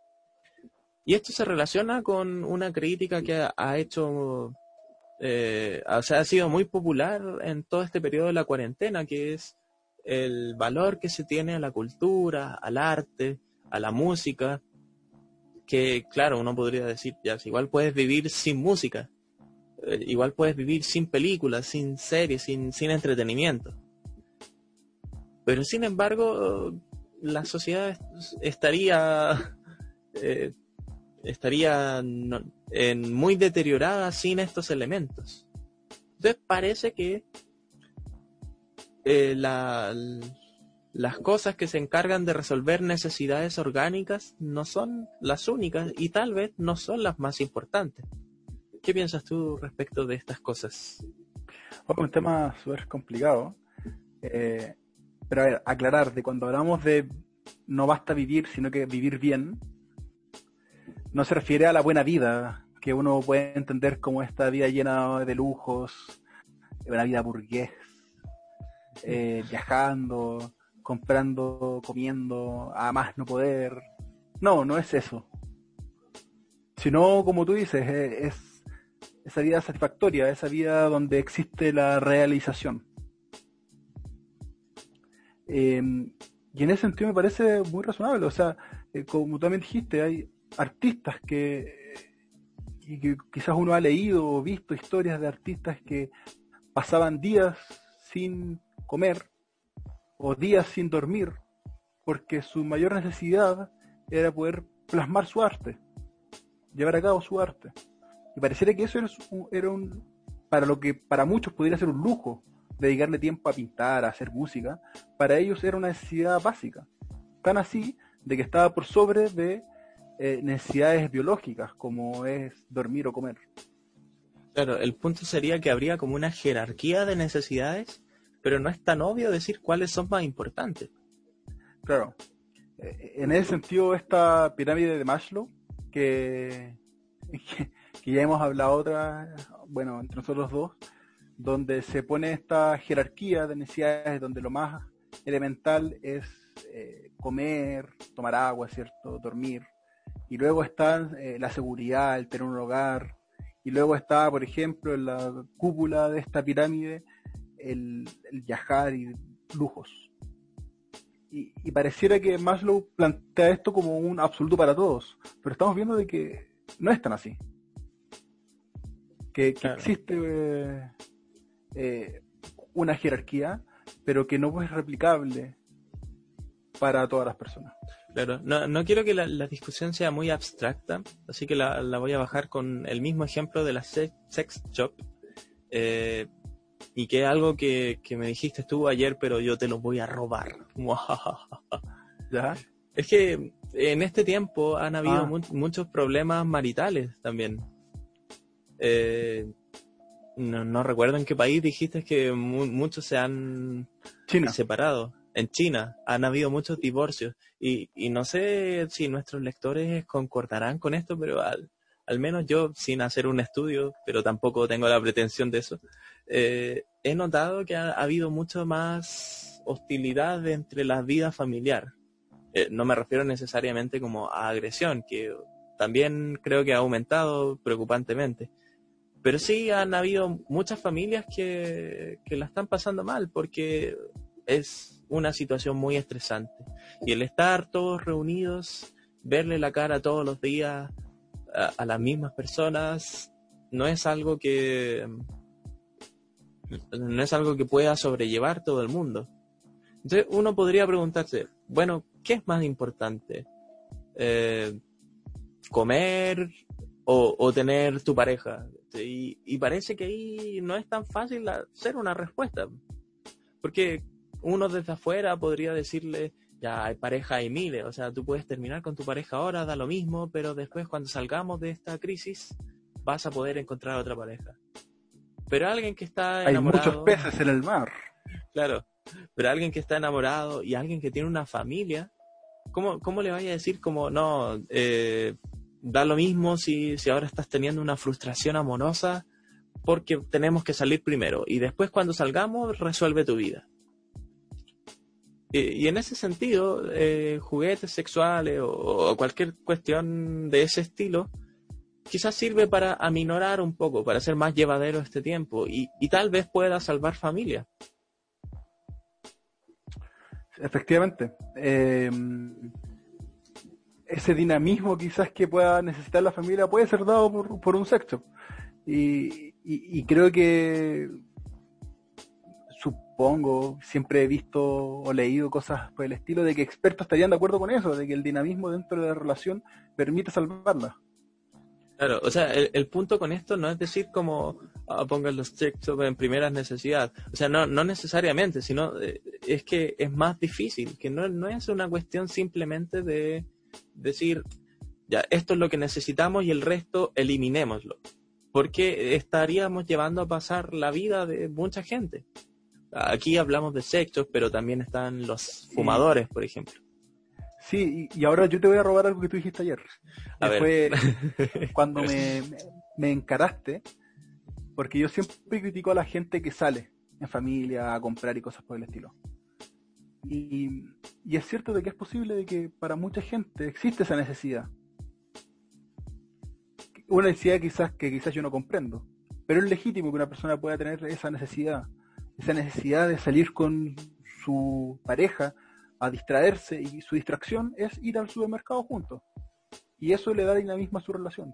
Y esto se relaciona con una crítica que ha hecho eh, o sea, ha sido muy popular en todo este periodo de la cuarentena, que es el valor que se tiene a la cultura, al arte, a la música, que claro, uno podría decir, ya, igual puedes vivir sin música, eh, igual puedes vivir sin películas, sin series, sin, sin entretenimiento. Pero sin embargo, la sociedad estaría eh, estaría en muy deteriorada sin estos elementos. Entonces parece que eh, las cosas que se encargan de resolver necesidades orgánicas no son las únicas y tal vez no son las más importantes. ¿Qué piensas tú respecto de estas cosas?
un tema súper complicado. Eh, pero a ver, aclarar, de cuando hablamos de no basta vivir, sino que vivir bien, no se refiere a la buena vida, que uno puede entender como esta vida llena de lujos, una vida burgués, eh, viajando, comprando, comiendo, a más no poder. No, no es eso. Sino, como tú dices, eh, es esa vida satisfactoria, esa vida donde existe la realización. Em, y en ese sentido me parece muy razonable. O sea, eh, como tú también dijiste, hay artistas que, y que quizás uno ha leído o visto historias de artistas que pasaban días sin comer o días sin dormir porque su mayor necesidad era poder plasmar su arte, llevar a cabo su arte. Y pareciera que eso era un, para lo que para muchos pudiera ser un lujo, dedicarle tiempo a pintar, a hacer música, para ellos era una necesidad básica. Tan así de que estaba por sobre de eh, necesidades biológicas como es dormir o comer.
Claro, el punto sería que habría como una jerarquía de necesidades, pero no es tan obvio decir cuáles son más importantes.
Claro. Eh, en ese sentido, esta pirámide de Maslow, que, que, ya hemos hablado otra, bueno, entre nosotros dos, donde se pone esta jerarquía de necesidades, donde lo más elemental es eh, comer, tomar agua, ¿cierto? Dormir. Y luego está eh, la seguridad, el tener un hogar. Y luego está, por ejemplo, en la cúpula de esta pirámide, el, viajar y lujos. Y, pareciera que Maslow plantea esto como un absoluto para todos. Pero estamos viendo de que no es tan así. Que, existe eh, eh, una jerarquía, pero que no es replicable para todas las personas.
Claro, no, no quiero que la, discusión sea muy abstracta, así que la, voy a bajar con el mismo ejemplo de la sex, shop. Eh, y que es algo que, me dijiste tú ayer, pero yo te lo voy a robar.
¿Ya?
Es que en este tiempo han habido ah. muchos problemas maritales también. Eh, no, recuerdo en qué país dijiste que muchos se han separado en China han habido muchos divorcios y, y, no sé si nuestros lectores concordarán con esto, pero al, al, menos yo, sin hacer un estudio, pero tampoco tengo la pretensión de eso, eh, he notado que ha, habido mucho más hostilidad entre la vida familiar. Eh, no me refiero necesariamente como a agresión, que también creo que ha aumentado preocupantemente. Pero sí han habido muchas familias que, que la están pasando mal porque es una situación muy estresante. Y el estar todos reunidos, verle la cara todos los días a, las mismas personas, no es algo que no es algo que pueda sobrellevar todo el mundo. Entonces uno podría preguntarse, bueno, ¿qué es más importante? Eh, ¿Comer o, tener tu pareja? Y, y, parece que ahí no es tan fácil hacer una respuesta. Porque uno desde afuera podría decirle, ya hay pareja y miles, o sea, tú puedes terminar con tu pareja ahora, da lo mismo, pero después cuando salgamos de esta crisis vas a poder encontrar otra pareja. Pero alguien que está enamorado...
Hay muchos peces en el mar.
Claro, pero alguien que está enamorado y alguien que tiene una familia, ¿cómo, cómo le vaya a decir como, no, eh, da lo mismo si, si ahora estás teniendo una frustración amorosa porque tenemos que salir primero y después cuando salgamos resuelve tu vida? Y, en ese sentido, eh, juguetes sexuales o, cualquier cuestión de ese estilo quizás sirve para aminorar un poco, para hacer más llevadero este tiempo y, tal vez pueda salvar familia.
Efectivamente. Eh, ese dinamismo quizás que pueda necesitar la familia puede ser dado por, por un sexo. Y, creo que supongo, siempre he visto o leído cosas por el estilo de que expertos estarían de acuerdo con eso, de que el dinamismo dentro de la relación permite salvarla.
Claro, o sea, el, punto con esto no es decir como ah, pongan los sexos en primeras necesidades. O sea, no, no necesariamente, sino eh, es que es más difícil, que no es una cuestión simplemente de decir, ya, esto es lo que necesitamos y el resto eliminémoslo. Porque estaríamos llevando a pasar la vida de mucha gente. Aquí hablamos de sexos, pero también están los fumadores, por ejemplo.
Sí, y, ahora yo te voy a robar algo que tú dijiste ayer. A Fue cuando me, me encaraste, porque yo siempre critico a la gente que sale en familia a comprar y cosas por el estilo. Y, es cierto de que es posible de que para mucha gente existe esa necesidad. Una necesidad quizás que quizás yo no comprendo. Pero es legítimo que una persona pueda tener esa necesidad. Esa necesidad de salir con su pareja a distraerse y su distracción es ir al supermercado juntos. Y eso le da dinamismo a su relación.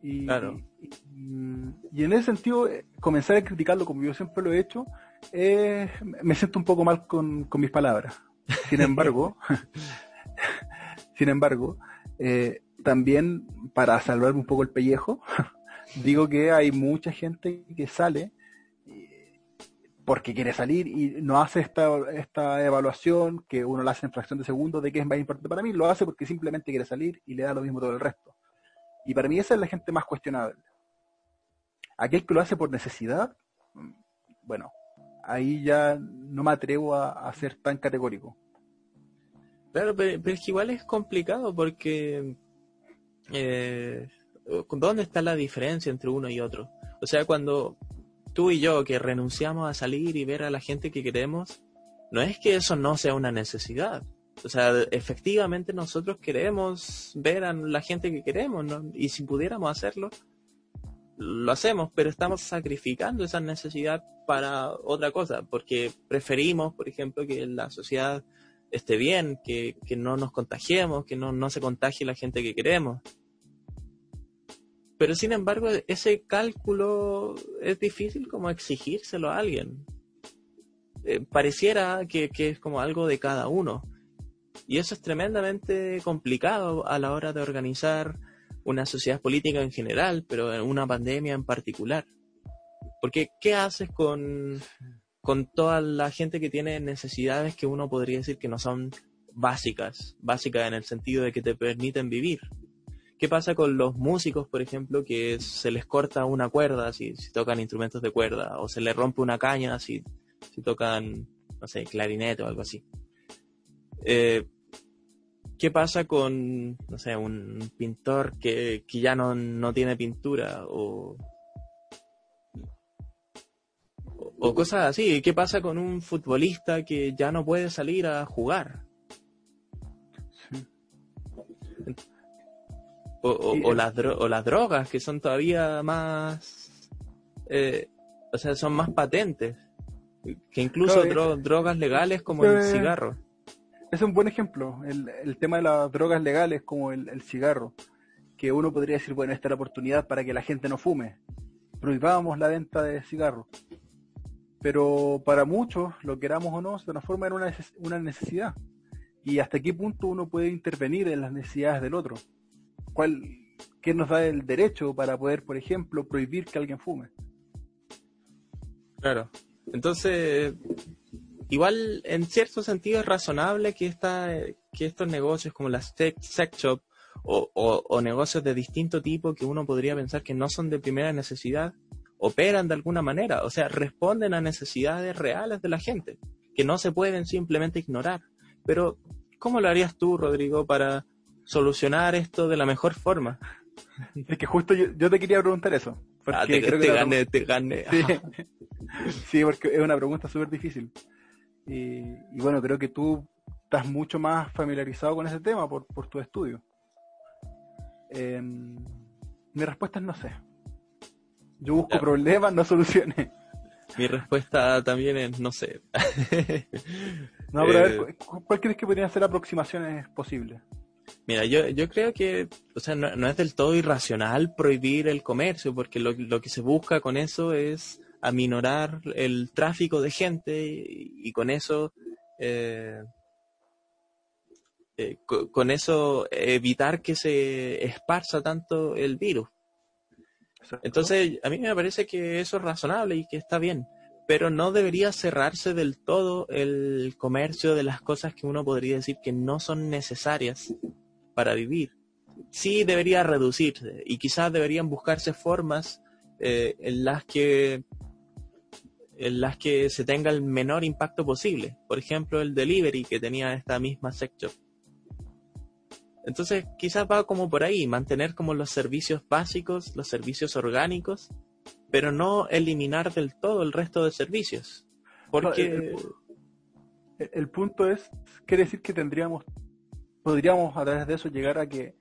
Y, claro. y, en ese sentido, eh, comenzar a criticarlo como yo siempre lo he hecho, eh, me siento un poco mal con, mis palabras. Sin embargo, sin embargo, eh, también para salvar un poco el pellejo, digo que hay mucha gente que sale porque quiere salir y no hace esta, esta evaluación que uno la hace en fracción de segundo de qué es más importante para mí, lo hace porque simplemente quiere salir y le da lo mismo todo el resto. Y para mí esa es la gente más cuestionable. Aquel que lo hace por necesidad, bueno, ahí ya no me atrevo a, ser tan categórico.
Claro, pero, es que igual es complicado porque eh, ¿dónde está la diferencia entre uno y otro? O sea, cuando tú y yo que renunciamos a salir y ver a la gente que queremos, no es que eso no sea una necesidad. O sea, efectivamente nosotros queremos ver a la gente que queremos, Y si pudiéramos hacerlo, lo hacemos, pero estamos sacrificando esa necesidad para otra cosa, porque preferimos, por ejemplo, que la sociedad esté bien, que, no nos contagiemos, que no, no se contagie la gente que queremos. Pero sin embargo, ese cálculo es difícil como exigírselo a alguien. Eh, pareciera que, que es como algo de cada uno. Y eso es tremendamente complicado a la hora de organizar una sociedad política en general, pero en una pandemia en particular. Porque, ¿qué haces con, con toda la gente que tiene necesidades que uno podría decir que no son básicas, básicas en el sentido de que te permiten vivir? ¿Qué pasa con los músicos, por ejemplo, que se les corta una cuerda si, tocan instrumentos de cuerda, o se les rompe una caña si, si tocan, no sé, clarinete o algo así? Eh, ¿Qué pasa con, no sé, un pintor que, ya no, tiene pintura o, o cosas así? ¿Qué pasa con un futbolista que ya no puede salir a jugar? O, las o las drogas que son todavía más, eh, o sea, son más patentes que incluso drogas legales como el cigarro
es un buen ejemplo, el, el tema de las drogas legales como el, cigarro, que uno podría decir, bueno, esta es la oportunidad para que la gente no fume, prohibamos la venta de cigarros. Pero para muchos, lo queramos o no, se transforma en una, una necesidad. Y hasta qué punto uno puede intervenir en las necesidades del otro. ¿Cuál, ¿Qué nos da el derecho para poder, por ejemplo, prohibir que alguien fume?
Claro. Entonces, igual en cierto sentido es razonable que, esta, que estos negocios como las sex shop o, o, negocios de distinto tipo que uno podría pensar que no son de primera necesidad, operan de alguna manera, o sea, responden a necesidades reales de la gente, que no se pueden simplemente ignorar. Pero, ¿cómo lo harías tú, Rodrigo, para solucionar esto de la mejor forma?
Es que justo yo, te quería preguntar eso.
Ah, te, gané, te gané.
sí, porque es una pregunta súper difícil. Y, bueno, creo que tú estás mucho más familiarizado con ese tema por, por tu estudio. Em, mi respuesta es no sé. Yo busco problemas, no soluciones.
Mi respuesta también es no sé.
no, pero a ver, eh, ¿cuál crees que podrían ser aproximaciones posibles?
Mira, yo, yo creo que, o sea, no, es del todo irracional prohibir el comercio, porque lo, lo que se busca con eso es aminorar el tráfico de gente y, con eso eh, eh, con eso evitar que se esparza tanto el virus. Entonces, a mí me parece que eso es razonable y que está bien, pero no debería cerrarse del todo el comercio de las cosas que uno podría decir que no son necesarias para vivir. Sí debería reducirse y quizás deberían buscarse formas eh, en las que en las que se tenga el menor impacto posible. Por ejemplo, el delivery que tenía esta misma sex Entonces, quizás va como por ahí, mantener como los servicios básicos, los servicios orgánicos, pero no eliminar del todo el resto de servicios. Porque...
el, punto es, quiere decir que tendríamos, podríamos a través de eso llegar a que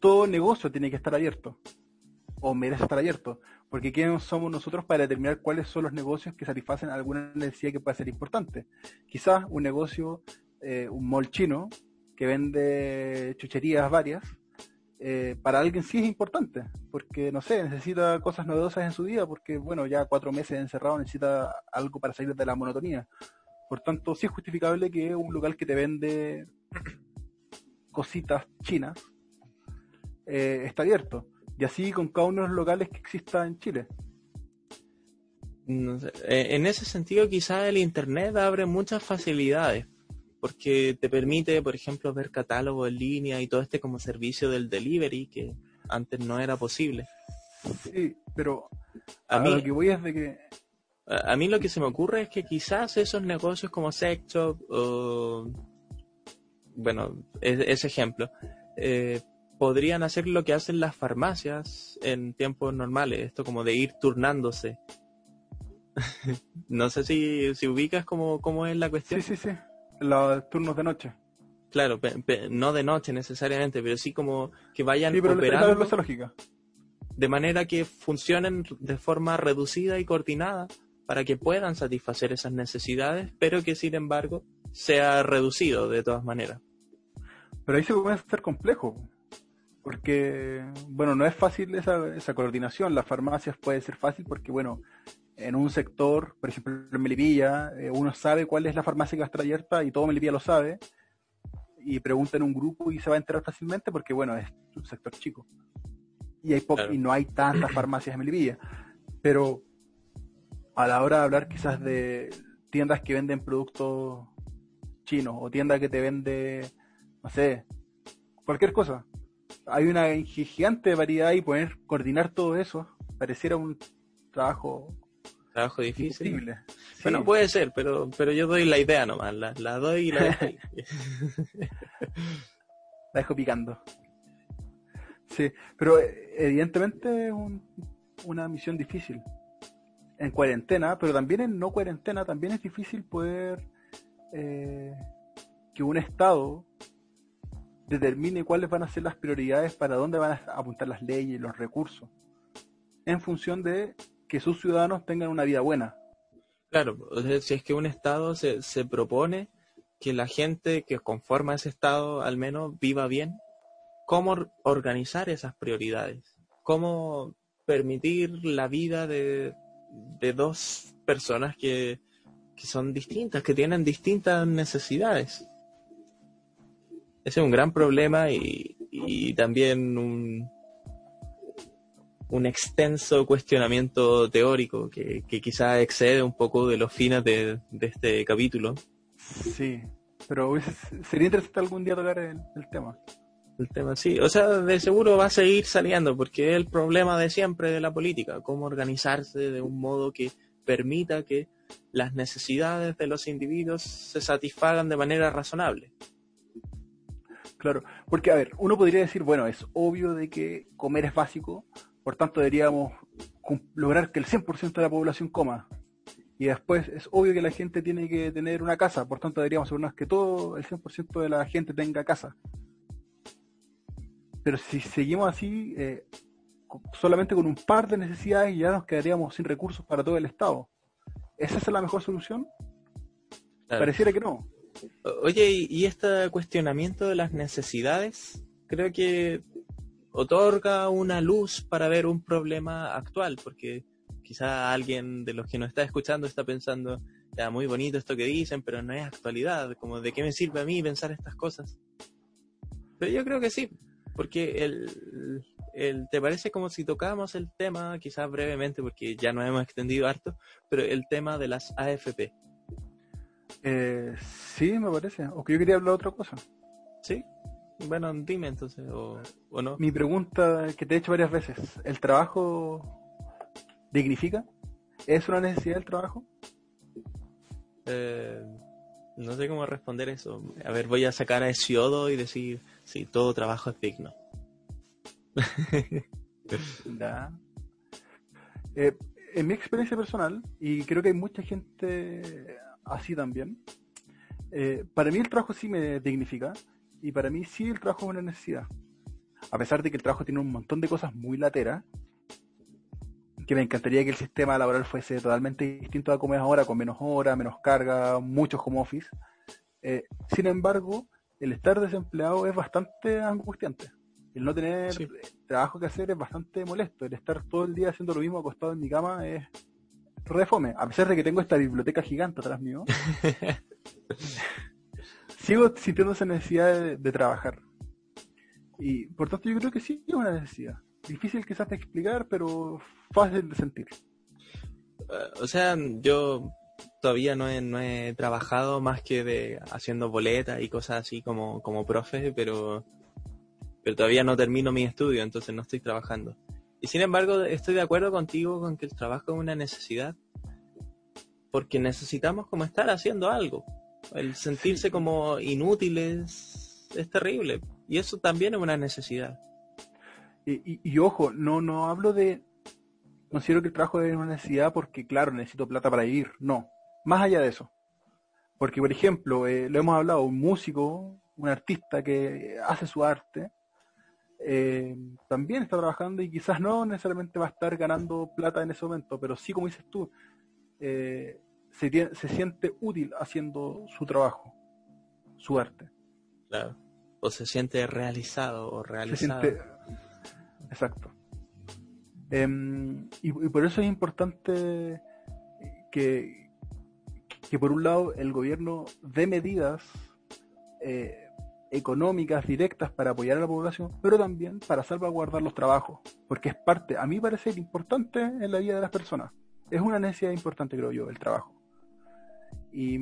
todo negocio tiene que estar abierto, o merece estar abierto. Porque ¿quiénes somos nosotros para determinar cuáles son los negocios que satisfacen alguna necesidad que pueda ser importante? Quizás un negocio, eh, un mall chino, que vende chucherías varias, eh, para alguien sí es importante, porque no sé, necesita cosas novedosas en su vida, porque bueno, ya cuatro meses encerrado necesita algo para salir de la monotonía. Por tanto, sí es justificable que un local que te vende cositas chinas eh, está abierto. Y así con cada uno de los locales que exista en Chile.
Eh, en ese sentido, quizás el Internet abre muchas facilidades, porque te permite, por ejemplo, ver catálogo en línea y todo este como servicio del delivery, que antes no era posible.
Sí, pero a, mí, lo que voy es de que...
A, mí lo que se me ocurre es que quizás esos negocios como Sex Shop o... Bueno, ese ejemplo, eh, podrían hacer lo que hacen las farmacias en tiempos normales, esto como de ir turnándose. no sé si, si ubicas cómo, cómo es la cuestión.
Sí, sí, sí, los turnos de noche.
Claro, no de noche necesariamente, pero sí como que vayan operando de manera que funcionen de forma reducida y coordinada para que puedan satisfacer esas necesidades, pero que sin embargo sea reducido de todas maneras.
Pero ahí se comienza a ser complejo, porque, bueno, no es fácil esa, esa coordinación. Las farmacias puede ser fácil porque, bueno, en un sector, por ejemplo en Melipilla, eh, uno sabe cuál es la farmacia que va a estar abierta y todo Melipilla lo sabe, y pregunta en un grupo y se va a enterar fácilmente porque, bueno, es un sector chico. Y, hay y no hay tantas farmacias en Melipilla. Pero a la hora de hablar quizás de tiendas que venden productos chinos o tiendas que te vende, no sé, cualquier cosa, hay una gigante variedad y poder coordinar todo eso pareciera un trabajo
trabajo difícil. Bueno, puede ser, pero pero yo doy la idea nomás, la, doy y la dejo
la dejo picando. Sí, pero eh, evidentemente es una misión difícil. En cuarentena, pero también en no cuarentena, también es difícil poder eh, que un Estado determine cuáles van a ser las prioridades para dónde van a apuntar las leyes, los recursos, en función de que sus ciudadanos tengan una vida buena.
Claro, si es que un Estado se, se propone que la gente que conforma ese Estado al menos viva bien, ¿cómo organizar esas prioridades? ¿Cómo permitir la vida de, de dos personas que, que son distintas, que tienen distintas necesidades? Ese es un gran problema y, también un, un extenso cuestionamiento teórico que, que quizá excede un poco de los fines de, este capítulo.
Sí, pero sería interesante algún día tocar el, el, tema.
El tema, sí. O sea, de seguro va a seguir saliendo porque es el problema de siempre de la política, cómo organizarse de un modo que permita que las necesidades de los individuos se satisfagan de manera razonable.
Claro, porque a ver, uno podría decir, bueno, es obvio de que comer es básico, por tanto deberíamos lograr que el 100% de la población coma. Y después es obvio que la gente tiene que tener una casa, por tanto deberíamos asegurarnos que todo el 100% de la gente tenga casa. pero si seguimos así, eh, solamente con un par de necesidades ya nos quedaríamos sin recursos para todo el Estado. ¿Esa es la mejor solución? Pareciera que no.
Oye, y este cuestionamiento de las necesidades, creo que otorga una luz para ver un problema actual, porque quizá alguien de los que nos está escuchando está pensando, ya muy bonito esto que dicen, pero no es actualidad, como de qué me sirve a mí pensar estas cosas. Pero yo creo que sí, porque el, el, te parece como si tocábamos el tema, quizás brevemente, porque ya nos hemos extendido harto, pero el tema de las AFP.
Eh, sí, me parece. O que yo quería hablar de otra cosa.
Sí. Bueno, dime entonces, o, o no.
Mi pregunta que te he hecho varias veces, ¿el trabajo dignifica? ¿Es una necesidad el trabajo?
Eh, no sé cómo responder eso. A ver, voy a sacar a Hesiodo y decir, sí, todo trabajo es digno.
Eh, en mi experiencia personal, y creo que hay mucha gente así también, eh, para mí el trabajo sí me dignifica y para mí sí el trabajo es una necesidad. A pesar de que el trabajo tiene un montón de cosas muy lateras, que me encantaría que el sistema laboral fuese totalmente distinto a como es ahora, con menos horas, menos carga, mucho home office. Eh, sin embargo, el estar desempleado es bastante angustiante. El no tener trabajo que hacer es bastante molesto. El estar todo el día haciendo lo mismo acostado en mi cama es refome. A pesar de que tengo esta biblioteca gigante atrás mío, sigo sintiendo esa necesidad de, trabajar. Y por tanto yo creo que sí es una necesidad. Difícil quizás de explicar, pero fácil de sentir.
Eh, o sea, yo todavía no he, no he trabajado más que de haciendo boletas y cosas así como, como profe, pero, pero todavía no termino mi estudio, entonces no estoy trabajando. Y sin embargo, estoy de acuerdo contigo con que el trabajo es una necesidad, porque necesitamos como estar haciendo algo. El sentirse como inútiles es terrible, y eso también es una necesidad.
Y, ojo, no, no hablo de considero que el trabajo es una necesidad porque, claro, necesito plata para vivir. No, más allá de eso. Porque, por ejemplo, eh, lo hemos hablado, un músico, un artista que hace su arte, eh, también está trabajando y quizás no necesariamente va a estar ganando plata en ese momento, pero sí, como dices tú, eh, se, se siente útil haciendo su trabajo, su arte.
Claro. O se siente realizado o realizado. Se siente...
Exacto. Em, y, por eso es importante que, que por un lado el gobierno dé medidas eh, económicas directas para apoyar a la población, pero también para salvaguardar los trabajos, porque es parte, a mí parece importante en la vida de las personas. Es una necesidad importante, creo yo, el trabajo. Y,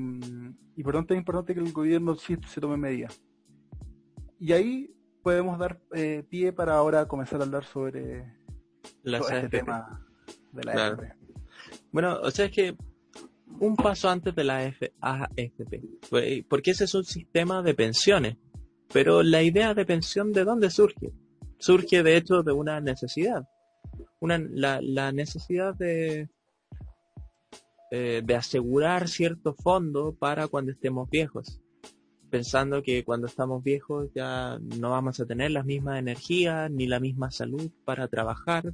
y por tanto es importante que el gobierno sí se tome medidas. Y ahí podemos dar eh, pie para ahora comenzar a hablar sobre este tema de la AFP.
Bueno, o sea, es que un paso antes de la AFP, porque ese es un sistema de pensiones pero la idea de pensión, ¿de dónde surge? Surge de hecho de una necesidad. Una, la, necesidad de, eh, de asegurar cierto fondo para cuando estemos viejos. Pensando que cuando estamos viejos ya no vamos a tener las mismas energías ni la misma salud para trabajar.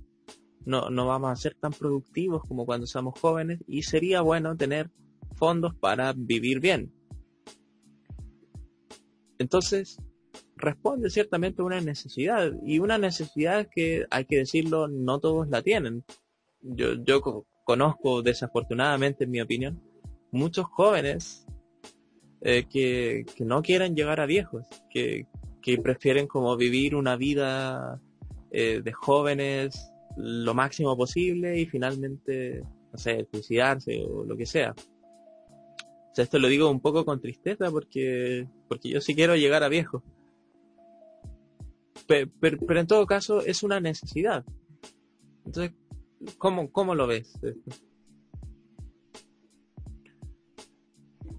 No, no vamos a ser tan productivos como cuando somos jóvenes y sería bueno tener fondos para vivir bien. Entonces, responde ciertamente a una necesidad y una necesidad que hay que decirlo no todos la tienen. Yo, yo conozco desafortunadamente, en mi opinión, muchos jóvenes eh, que, que, no quieren llegar a viejos, que, que prefieren como vivir una vida eh, de jóvenes lo máximo posible y finalmente, no sé, suicidarse o lo que sea. O sea, esto lo digo un poco con tristeza porque, porque yo sí quiero llegar a viejo pero, en todo caso es una necesidad. Entonces, ¿cómo, cómo lo ves?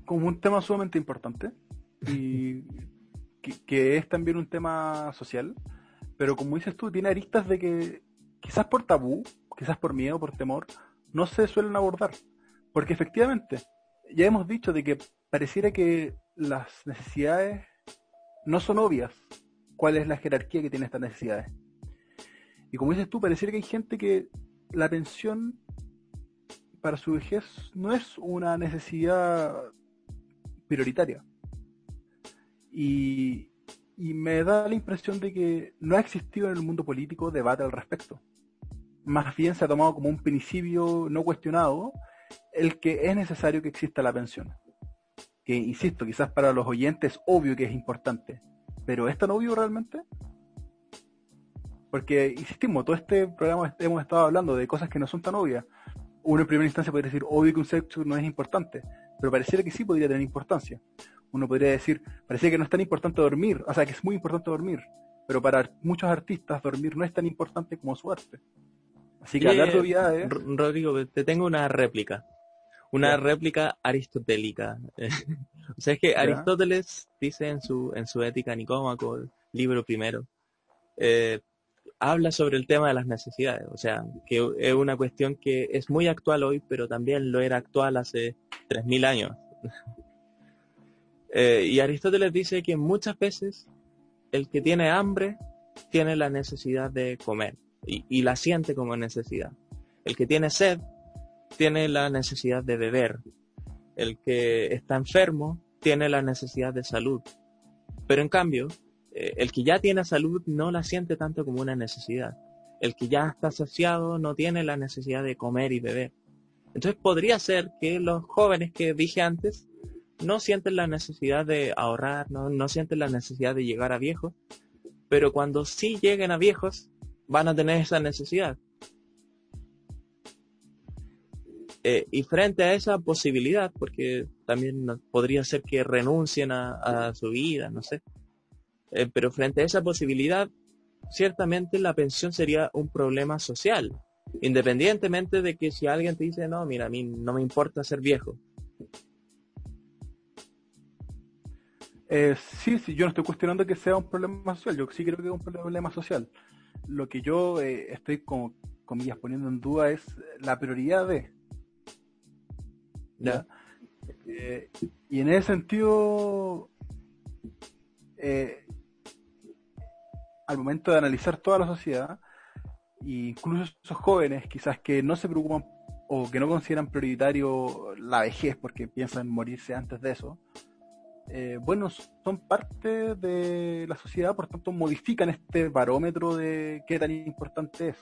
Como un tema sumamente importante y que, es también un tema social, pero como dices tú, tiene aristas de que quizás por tabú, quizás por miedo, por temor, no se suelen abordar. Porque efectivamente, ya hemos dicho de que pareciera que las necesidades no son obvias cuál es la jerarquía que tiene estas necesidades. Y como dices tú, pareciera que hay gente que la pensión para su vejez no es una necesidad prioritaria. Y, me da la impresión de que no ha existido en el mundo político debate al respecto. Más bien se ha tomado como un principio no cuestionado el que es necesario que exista la pensión. Que, insisto, quizás para los oyentes es obvio que es importante, pero ¿es tan obvio realmente? Porque, insistimos, todo este programa hemos estado hablando de cosas que no son tan obvias. Uno en primera instancia podría decir, obvio que un sexo no es importante, pero pareciera que sí podría tener importancia. Uno podría decir, pareciera que no es tan importante dormir, o sea, que es muy importante dormir, pero para muchos artistas dormir no es tan importante como su arte. Así que hablar de obviedades...
Rodrigo, te tengo una réplica. Una réplica aristotélica. o sea, es que Aristóteles dice en su, en su Ética Nicómaco, libro primero, eh, habla sobre el tema de las necesidades, o sea, que es una cuestión que es muy actual hoy, pero también lo era actual hace 3.000 años. Eh, y Aristóteles dice que muchas veces el que tiene hambre tiene la necesidad de comer y, y la siente como necesidad. El que tiene sed tiene la necesidad de beber. El que está enfermo tiene la necesidad de salud. Pero en cambio, eh, el que ya tiene salud no la siente tanto como una necesidad. El que ya está saciado no tiene la necesidad de comer y beber. Entonces podría ser que los jóvenes que dije antes no sienten la necesidad de ahorrar, no, sienten la necesidad de llegar a viejos, pero cuando sí lleguen a viejos van a tener esa necesidad. Eh, y frente a esa posibilidad, porque también podría ser que renuncien a su vida, no sé, eh, pero frente a esa posibilidad, ciertamente la pensión sería un problema social, independientemente de que si alguien te dice, no, mira, a mí no me importa ser viejo.
Eh, sí, sí, yo no estoy cuestionando que sea un problema social, yo sí creo que es un problema social. Lo que yo eh, estoy, como comillas, poniendo en duda es la prioridad de... ¿ya? y en ese sentido, al momento de analizar toda la sociedad, incluso esos jóvenes quizás que no se preocupan o que no consideran prioritario la vejez porque piensan morirse antes de eso, eh, bueno, son parte de la sociedad, por tanto modifican este barómetro de qué tan importante es.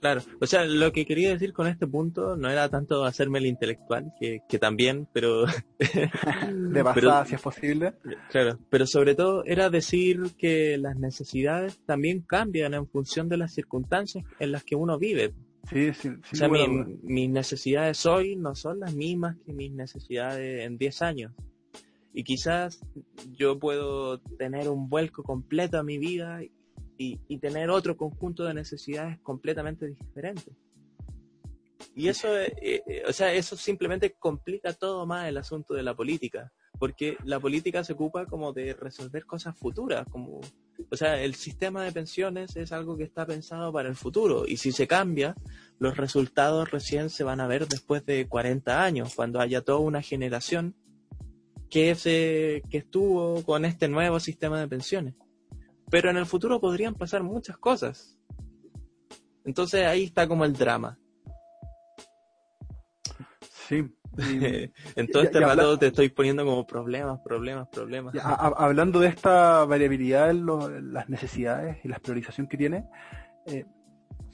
Claro, o sea, lo que quería decir con este punto no era tanto hacerme el intelectual, que, que también, pero...
de pasada, si es posible.
Claro, pero sobre todo era decir que las necesidades también cambian en función de las circunstancias en las que uno vive.
Sí, sí,
sí. O sea, mis necesidades hoy no son las mismas que mis necesidades en 10 años. Y quizás yo puedo tener un vuelco completo a mi vida y, tener otro conjunto de necesidades completamente diferentes. Y eso, eh, eh, o sea, eso simplemente complica todo más el asunto de la política, porque la política se ocupa como de resolver cosas futuras, como, o sea, el sistema de pensiones es algo que está pensado para el futuro, y si se cambia, los resultados recién se van a ver después de 40 años, cuando haya toda una generación que, se, que estuvo con este nuevo sistema de pensiones. Pero en el futuro podrían pasar muchas cosas. Entonces ahí está como el drama.
Sí.
en todo este rato te estoy poniendo como problemas, problemas, problemas.
hablando de esta variabilidad en las necesidades y la priorización que tiene, eh,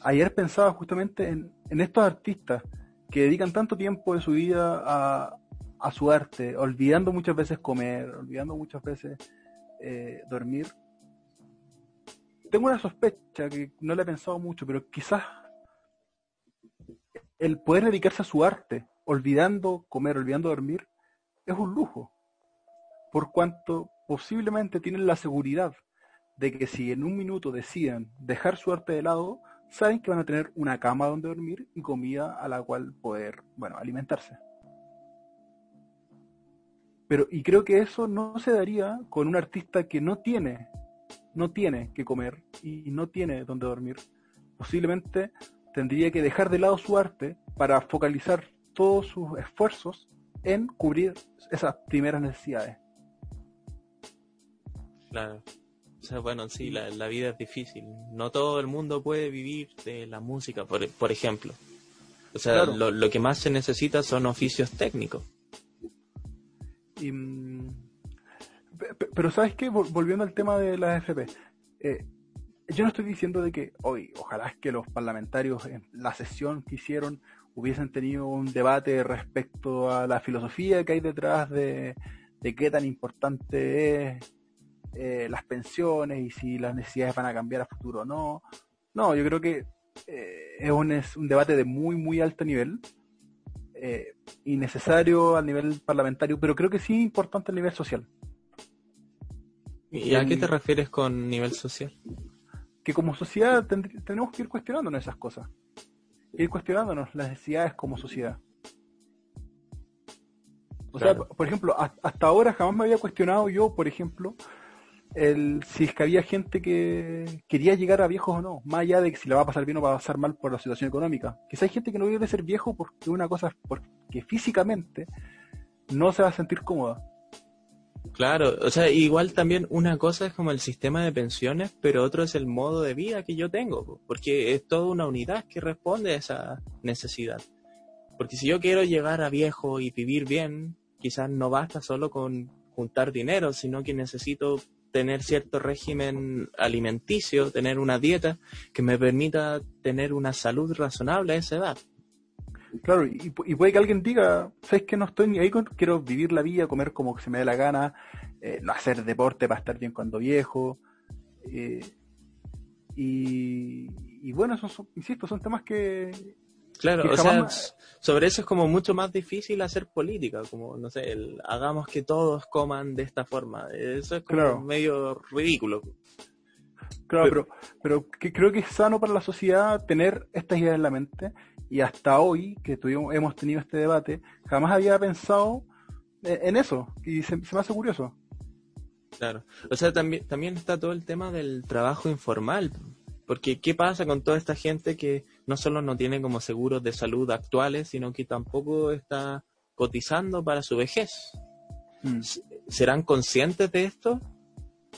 ayer pensaba justamente en, estos artistas que dedican tanto tiempo de su vida a, a su arte, olvidando muchas veces comer, olvidando muchas veces eh, dormir, tengo una sospecha que no le he pensado mucho, pero quizás el poder dedicarse a su arte, olvidando comer, olvidando dormir, es un lujo. Por cuanto posiblemente tienen la seguridad de que si en un minuto deciden dejar su arte de lado, saben que van a tener una cama donde dormir y comida a la cual poder, bueno, alimentarse. Pero, y creo que eso no se daría con un artista que no tiene no tiene que comer y no tiene donde dormir, posiblemente tendría que dejar de lado su arte para focalizar todos sus esfuerzos en cubrir esas primeras necesidades.
Claro. O sea, bueno, sí, la, la vida es difícil. No todo el mundo puede vivir de la música, por, por ejemplo. O sea,
Claro.
lo, lo que más se necesita son oficios técnicos.
Y, mm, pero ¿sabes qué? Vol- Volviendo al tema de las FP. eh, yo no estoy diciendo de que hoy, ojalá es que los parlamentarios en la sesión que hicieron hubiesen tenido un debate respecto a la filosofía que hay detrás de, qué tan importante es eh, las pensiones y si las necesidades van a cambiar a futuro o no. No, yo creo que eh, es, un, es un debate de muy, muy alto nivel. eh, innecesario al nivel parlamentario, pero creo que sí importante a nivel social.
¿Y a qué te refieres con nivel social?
Que como sociedad tenemos que ir cuestionándonos esas cosas. Ir cuestionándonos las necesidades como sociedad. O sea, por ejemplo, ha- hasta ahora jamás me había cuestionado yo, por ejemplo, el si es que había gente que quería llegar a viejos o no, más allá de que si la va a pasar bien o va a pasar mal por la situación económica. Quizá hay gente que no quiere ser viejo porque una cosa porque físicamente no se va a sentir cómoda.
Claro, o sea, igual también una cosa es como el sistema de pensiones, pero otro es el modo de vida que yo tengo, po, porque es toda una unidad que responde a esa necesidad. Porque si yo quiero llegar a viejo y vivir bien, quizás no basta solo con juntar dinero, sino que necesito tener cierto régimen alimenticio, tener una dieta que me permita tener una salud razonable a esa edad.
Claro, y, y puede que alguien diga, ¿sabes que no estoy ni ahí con, quiero vivir la vida, comer como se me dé la gana, eh, no hacer deporte para estar bien cuando viejo? eh, y, y bueno, esos son, insisto, son temas que...
Claro,
que
o sea, sobre eso es como mucho más difícil hacer política, como, no sé, el, hagamos que todos coman de esta forma. Eso es como
Claro.
medio ridículo.
Claro, pero, pero que creo que es sano para la sociedad tener estas ideas en la mente y hasta hoy que tuvimos, hemos tenido este debate, jamás había pensado eh, en eso y se, se me hace curioso.
Claro. O sea, también, también está todo el tema del trabajo informal. Porque, ¿qué pasa con toda esta gente que no solo no tiene como seguros de salud actuales, sino que tampoco está cotizando para su vejez?
Mm.
¿Serán conscientes de esto?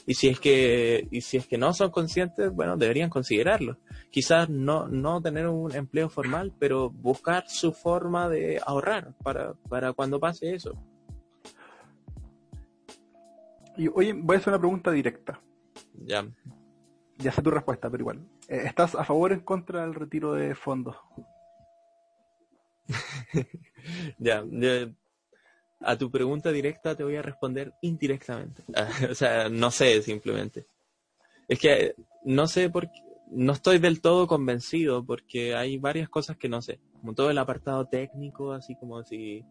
Y si es que, y si es que no son conscientes, bueno, deberían considerarlo. Quizás no, no tener un empleo formal, pero buscar su forma de ahorrar para, para cuando pase eso.
Y oye, voy a hacer una pregunta directa.
Ya.
Ya sé tu respuesta, pero igual. Eh, ¿Estás a favor o en contra del retiro de fondos?
Ya, ya. A tu pregunta directa te voy a responder indirectamente. Ah, o sea, no sé simplemente. Es que no sé por qué- no estoy del todo convencido porque hay varias cosas que no sé. Como todo el apartado técnico, así como si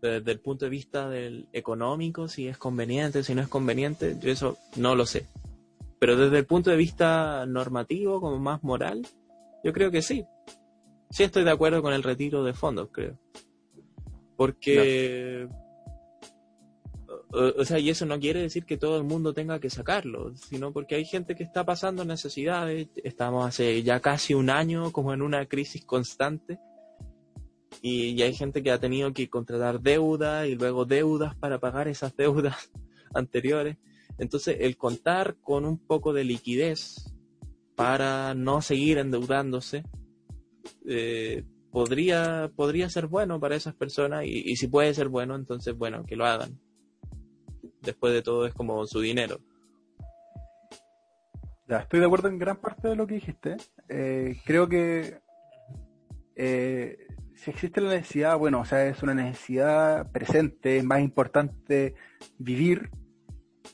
desde el punto de vista del económico, si es conveniente, si no es conveniente, yo eso no lo sé. Pero desde el punto de vista normativo, como más moral, yo creo que sí. Sí estoy de acuerdo con el retiro de fondos, creo. Porque... O, sea, y eso no quiere decir que todo el mundo tenga que sacarlo, sino porque hay gente que está pasando necesidades. Estamos hace ya casi un año como en una crisis constante. Y, hay gente que ha tenido que contratar deuda y luego deudas para pagar esas deudas anteriores. Entonces, el contar con un poco de liquidez para no seguir endeudándose eh, podría, podría ser bueno para esas personas y si puede ser bueno, entonces bueno, que lo hagan. Después de todo es como su dinero.
Ya, estoy de acuerdo en gran parte de lo que dijiste. Eh, creo que eh, si existe la necesidad, bueno, o sea, es una necesidad presente, es más importante vivir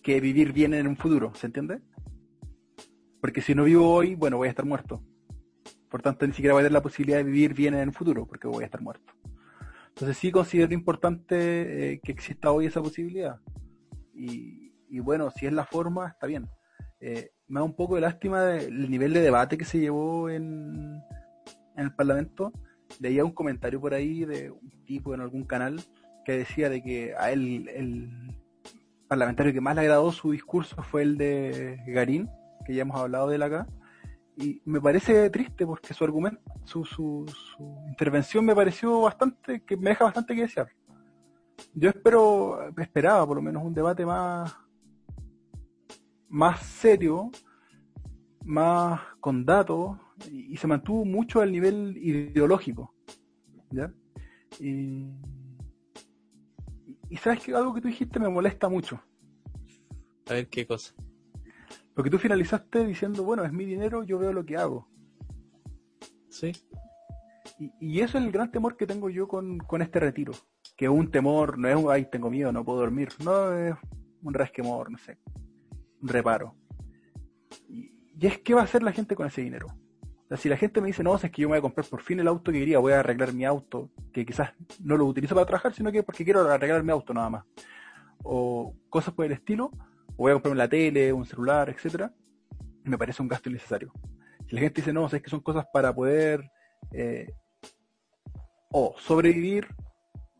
que vivir bien en un futuro, ¿se entiende? Porque si no vivo hoy, bueno, voy a estar muerto. Por tanto, ni siquiera voy a tener la posibilidad de vivir bien en el futuro, porque voy a estar muerto. Entonces sí considero importante eh, que exista hoy esa posibilidad. Y, y bueno, si es la forma, está bien. Eh, me da un poco de lástima el nivel de debate que se llevó en, en el Parlamento. Leía un comentario por ahí de un tipo en algún canal que decía de que a él el parlamentario que más le agradó su discurso fue el de Garín, que ya hemos hablado de él acá. Y me parece triste porque su argumento, su, su, su intervención me pareció bastante, que me deja bastante que desear. Yo espero, esperaba por lo menos un debate más, más serio, más con datos, y, se mantuvo mucho al nivel ideológico. ¿ya? Y, y sabes que algo que tú dijiste me molesta mucho.
A ver qué cosa.
Porque tú finalizaste diciendo, bueno, es mi dinero, yo veo lo que hago.
Sí.
Y, y eso es el gran temor que tengo yo con, con este retiro. Que un temor, no es un, ay, tengo miedo, no puedo dormir. No, es un resquemor, no sé. Un reparo. Y, es, ¿qué va a hacer la gente con ese dinero? O sea, si la gente me dice, no, es que yo me voy a comprar por fin el auto que quería, voy a arreglar mi auto, que quizás no lo utilizo para trabajar, sino que porque quiero arreglar mi auto nada más. O cosas por el estilo, o voy a comprarme la tele, un celular, etcétera, me parece un gasto innecesario. Si la gente dice, no, es que son cosas para poder eh, o sobrevivir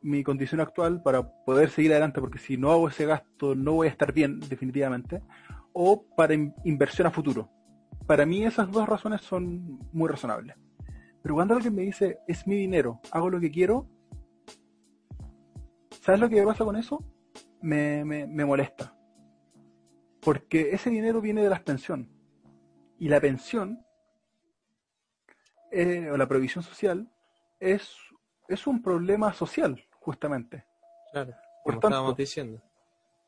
mi condición actual para poder seguir adelante, porque si no hago ese gasto no voy a estar bien definitivamente, o para in inversión a futuro para mí esas dos razones son muy razonables. Pero cuando alguien me dice, es mi dinero, hago lo que quiero, ¿sabes lo que pasa con eso? Me, me, me molesta. Porque ese dinero viene de la pensión. Y la pensión, eh, o la provisión social, es, es un problema social, justamente.
Claro, Por como tanto, estábamos diciendo.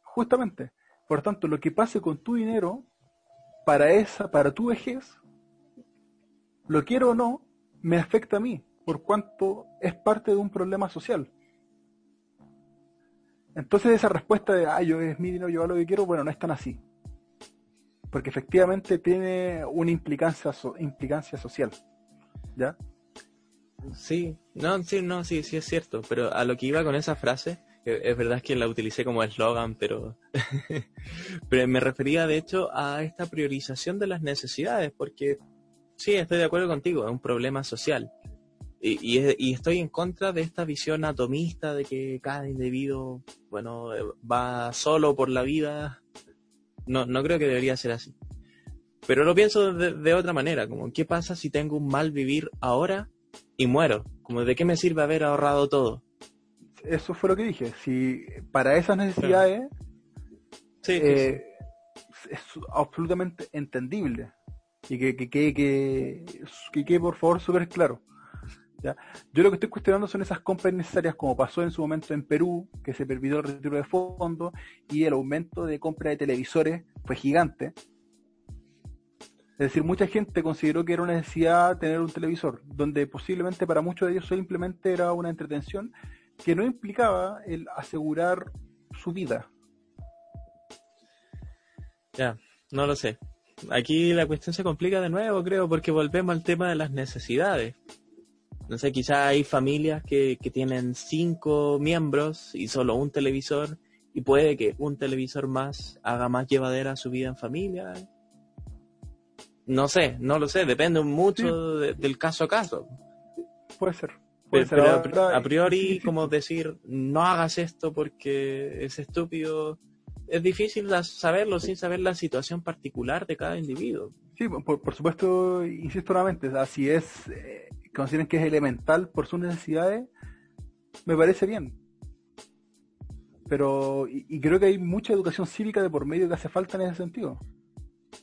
Justamente. Por tanto, lo que pase con tu dinero para esa, para tu vejez, lo quiero o no, me afecta a mí, por cuanto es parte de un problema social. Entonces esa respuesta de, ah, yo es mi dinero, yo hago lo que quiero, bueno, no es tan así. Porque efectivamente tiene una implicancia, so, implicancia social. ¿Ya?
Sí, no, sí, no, sí, sí es cierto, pero a lo que iba con esa frase es verdad que la utilicé como eslogan, pero, me refería de hecho a esta priorización de las necesidades, porque sí, estoy de acuerdo contigo, es un problema social. Y, estoy en contra de esta visión atomista de que cada individuo, bueno, va solo por la vida. No, no creo que debería ser así. Pero lo pienso de otra manera, como, ¿qué pasa si tengo un mal vivir ahora y muero? Como, ¿de qué me sirve haber ahorrado todo?
eso fue lo que dije. Si para esas necesidades
sí,
eh, sí. es absolutamente entendible y que que que, que, que, que por favor súper claro. ¿ya? Yo lo que estoy cuestionando son esas compras necesarias como pasó en su momento en Perú, que se permitió el retiro de fondos y el aumento de compra de televisores fue gigante. Es decir, mucha gente consideró que era una necesidad tener un televisor, donde posiblemente para muchos de ellos simplemente era una entretención que no implicaba el asegurar su vida.
Ya, no lo sé. Aquí la cuestión se complica de nuevo, creo, porque volvemos al tema de las necesidades. No sé, quizá hay familias que, que tienen cinco miembros y solo un televisor, y puede que un televisor más haga más llevadera su vida en familia. No sé, no lo sé, depende mucho sí. de, del caso a caso.
Puede ser.
Pero, pero a priori, como decir, no hagas esto porque es estúpido, es difícil saberlo sin saber la situación particular de cada individuo.
Sí, por, por supuesto, insisto nuevamente, o sea, si es, eh, consideren que es elemental por sus necesidades, me parece bien. Pero, y, y, creo que hay mucha educación cívica de por medio que hace falta en ese sentido.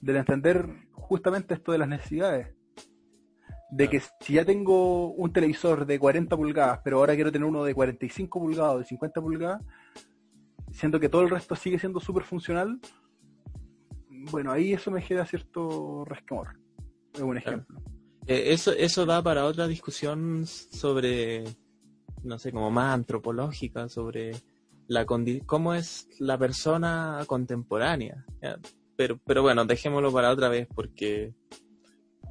Del entender justamente esto de las necesidades de que si ya tengo un televisor de 40 pulgadas, pero ahora quiero tener uno de 45 pulgadas o de 50 pulgadas, siendo que todo el resto sigue siendo súper funcional, bueno, ahí eso me genera cierto resquemor. Es un ejemplo.
Eh, eso, eso da para otra discusión sobre, no sé, como más antropológica, sobre la cómo es la persona contemporánea. Pero, pero bueno, dejémoslo para otra vez porque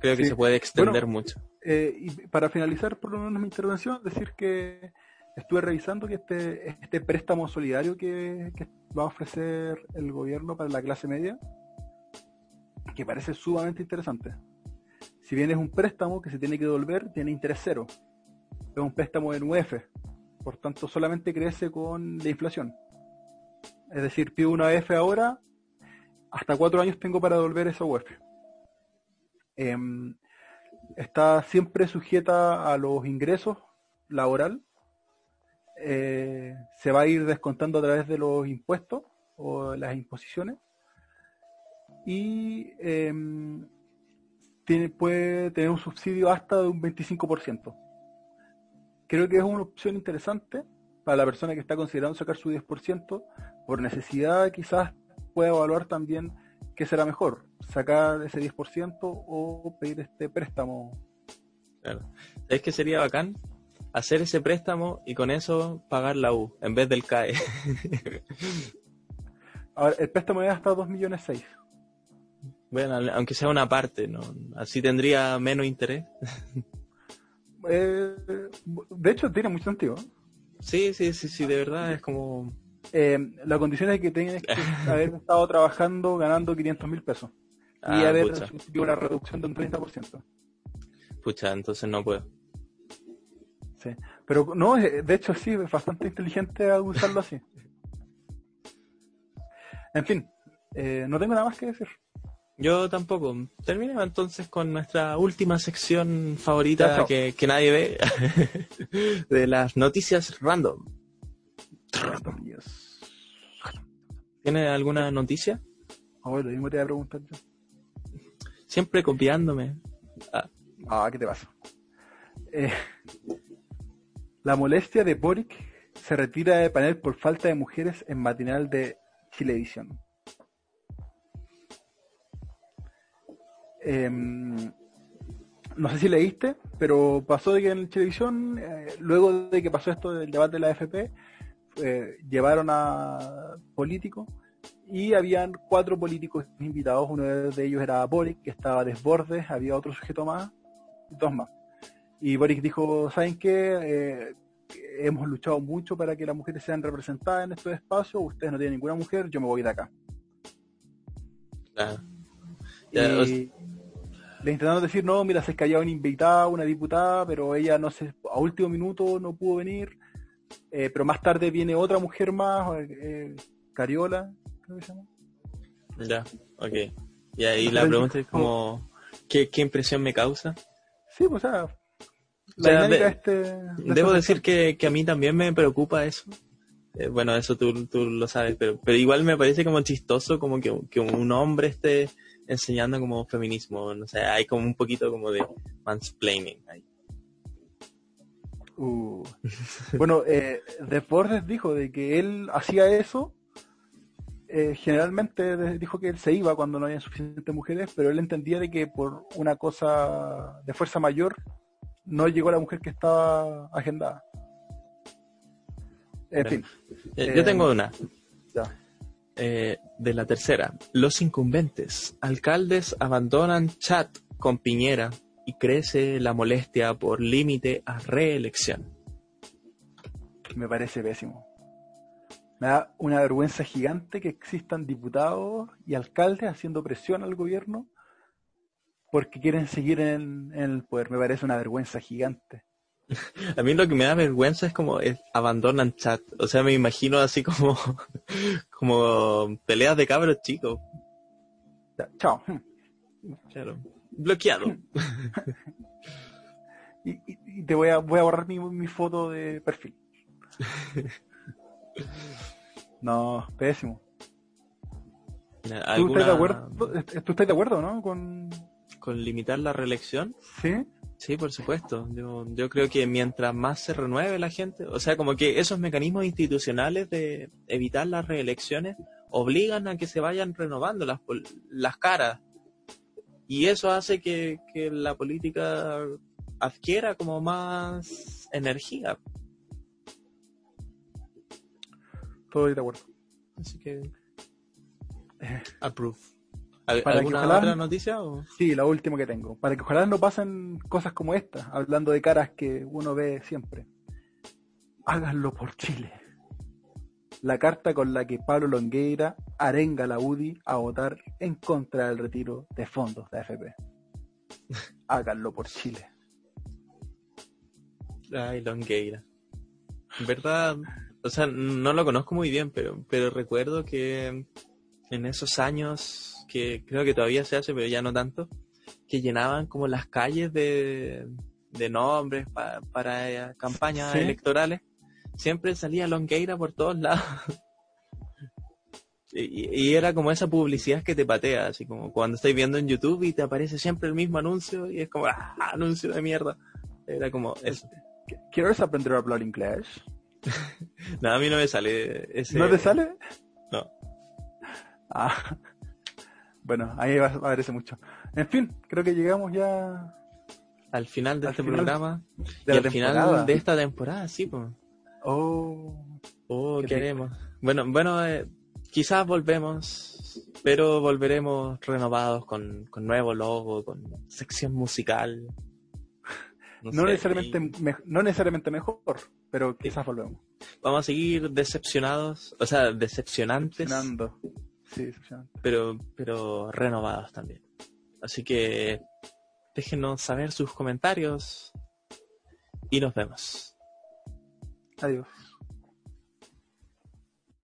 creo que sí. se puede extender
bueno,
mucho.
Eh, y para finalizar por lo menos mi intervención, decir que estuve revisando que este, este préstamo solidario que, que, va a ofrecer el gobierno para la clase media, que parece sumamente interesante. Si bien es un préstamo que se tiene que devolver, tiene interés cero. Es un préstamo en UF, por tanto solamente crece con la inflación. Es decir, pido una UF ahora, hasta cuatro años tengo para devolver esa UF eh, está siempre sujeta a los ingresos laboral, eh, se va a ir descontando a través de los impuestos o las imposiciones. Y em, tiene, puede tener un subsidio hasta de un 25%. Creo que es una opción interesante para la persona que está considerando sacar su 10%, por necesidad quizás pueda evaluar también qué será mejor, sacar ese 10% o pedir este préstamo.
Claro. ¿Sabes qué sería bacán? Hacer ese préstamo y con eso pagar la U en vez del CAE.
Ahora, el préstamo es hasta 2 millones 6.
Bueno, aunque sea una parte, ¿no? Así tendría menos interés.
Eh, de hecho, tiene mucho sentido.
Sí, sí, sí, sí, de verdad es como...
Eh, la condición es que tienes que haber estado trabajando ganando 500 mil pesos y
Ah,
haber
pucha.
recibido una reducción de un 30%.
Pucha, entonces no puedo.
Sí. Pero no, eh, de hecho sí, es bastante inteligente usarlo así. En fin, eh, no tengo nada más que decir.
Yo tampoco. Terminemos entonces con nuestra última sección favorita que, que nadie ve, de las noticias random.
Yes.
¿Tiene alguna noticia?
Oh, lo mismo te voy a preguntar yo.
Siempre copiándome. Ah,
Ah, ¿qué te pasa? Eh, la molestia de Boric se retira de panel por falta de mujeres en matinal de Chilevisión. Em, no sé si leíste, pero pasó de que en Chilevisión, eh, luego de que pasó esto del debate de la AFP, eh, llevaron a políticos y habían cuatro políticos invitados. Uno de ellos era Boric, que estaba Desbordes, había otro sujeto más, dos más. Y Boric dijo, ¿saben qué? Eh, hemos luchado mucho para que las mujeres sean representadas en estos espacios, ustedes no tienen ninguna mujer, yo me voy de acá.
Ya,
y le intentaron decir, no, mira, se es que había una invitada, una diputada, pero ella no sé, a último minuto no pudo venir, Eh, pero más tarde viene otra mujer más, eh, Cariola, creo que se llama.
Ya, ok. Y ahí la pregunta es como, ¿qué, qué impresión me causa?
Sí, pues o sea, la
sea,
dinámica
de-
este, de
Debo decir que, que a mí también me preocupa eso. Eh, bueno, eso tú, tú lo sabes, pero, pero igual me parece como chistoso como que, que un hombre esté enseñando como feminismo. No sé, hay como un poquito como de mansplaining ahí.
Uh. Bueno, eh, Desbordes dijo de que él hacía eso. eh, generalmente dijo que él se iba cuando no había suficientes mujeres, pero él entendía de que por una cosa de fuerza mayor no llegó la mujer que estaba agendada. En fin,
Eh,
Eh,
yo tengo una.
ya.
Eh, de la tercera. Los incumbentes. Alcaldes abandonan chat con Piñera y crece la molestia por límite a reelección.
me parece pésimo. Me da una vergüenza gigante que existan diputados y alcaldes haciendo presión al gobierno porque quieren seguir en, en el poder. Me parece una vergüenza gigante.
A mí lo que me da vergüenza es como es- abandonan chat. O sea, me imagino así como, como peleas de cabros chicos.
Chao.
Claro. Bloqueado.
Y, y- y te voy a, voy a borrar mi, mi foto de perfil. No, pésimo. ¿Tú estás
¿Alguna-
de acuerdo? ¿Tú estás de acuerdo, no? Con...
¿Con limitar la reelección?
¿Sí?
Sí, por supuesto. Yo, yo creo que mientras más se renueve la gente, o sea, como que esos mecanismos institucionales de evitar las reelecciones obligan a que se vayan renovando las, las caras. Y eso hace que, que la política adquiera como más energía.
Estoy de acuerdo.
Así que, approve. ¿Al-
Para
¿Alguna
ojalá-
otra noticia? O?
Sí, la última que tengo. Para que ojalá no pasen cosas como esta, hablando de caras que uno ve siempre. Háganlo por Chile. La carta con la que Pablo Longueira arenga a la UDI a votar en contra del retiro de fondos de AFP. Háganlo por Chile.
Ay, Longueira. En verdad, o sea, no lo conozco muy bien, pero, pero recuerdo que en esos años, que creo que todavía se hace, pero ya no tanto, que llenaban como las calles de, de nombres pa- para eh, campañas
Sí.
electorales, siempre salía Longueira por todos lados. Y, y era como esa publicidad que te patea, así como cuando estáis viendo en YouTube y te aparece siempre el mismo anuncio y es como, ah, anuncio de mierda. Era como eso.
¿Quieres aprender a hablar inglés?
No, a mí no me sale ese...
¿No te sale?
No.
Ah, bueno, ahí va, aparece mucho. En fin, creo que llegamos ya
Al final de
Al
este
final
programa.
de
y al final de esta temporada, sí, pues.
Oh,
Oh,
Qué
¿qué
rico.
haremos? Bueno, bueno, eh, quizás volvemos, pero volveremos renovados con, con nuevo logo, con sección musical.
no,
sé,
necesariamente,
y
me- no necesariamente mejor, pero quizás volvemos.
Vamos a seguir decepcionados, o sea, decepcionantes,
Decepcionando. Sí, decepcionante.
pero, pero renovados también. Así que déjenos saber sus comentarios y nos vemos.
Adiós.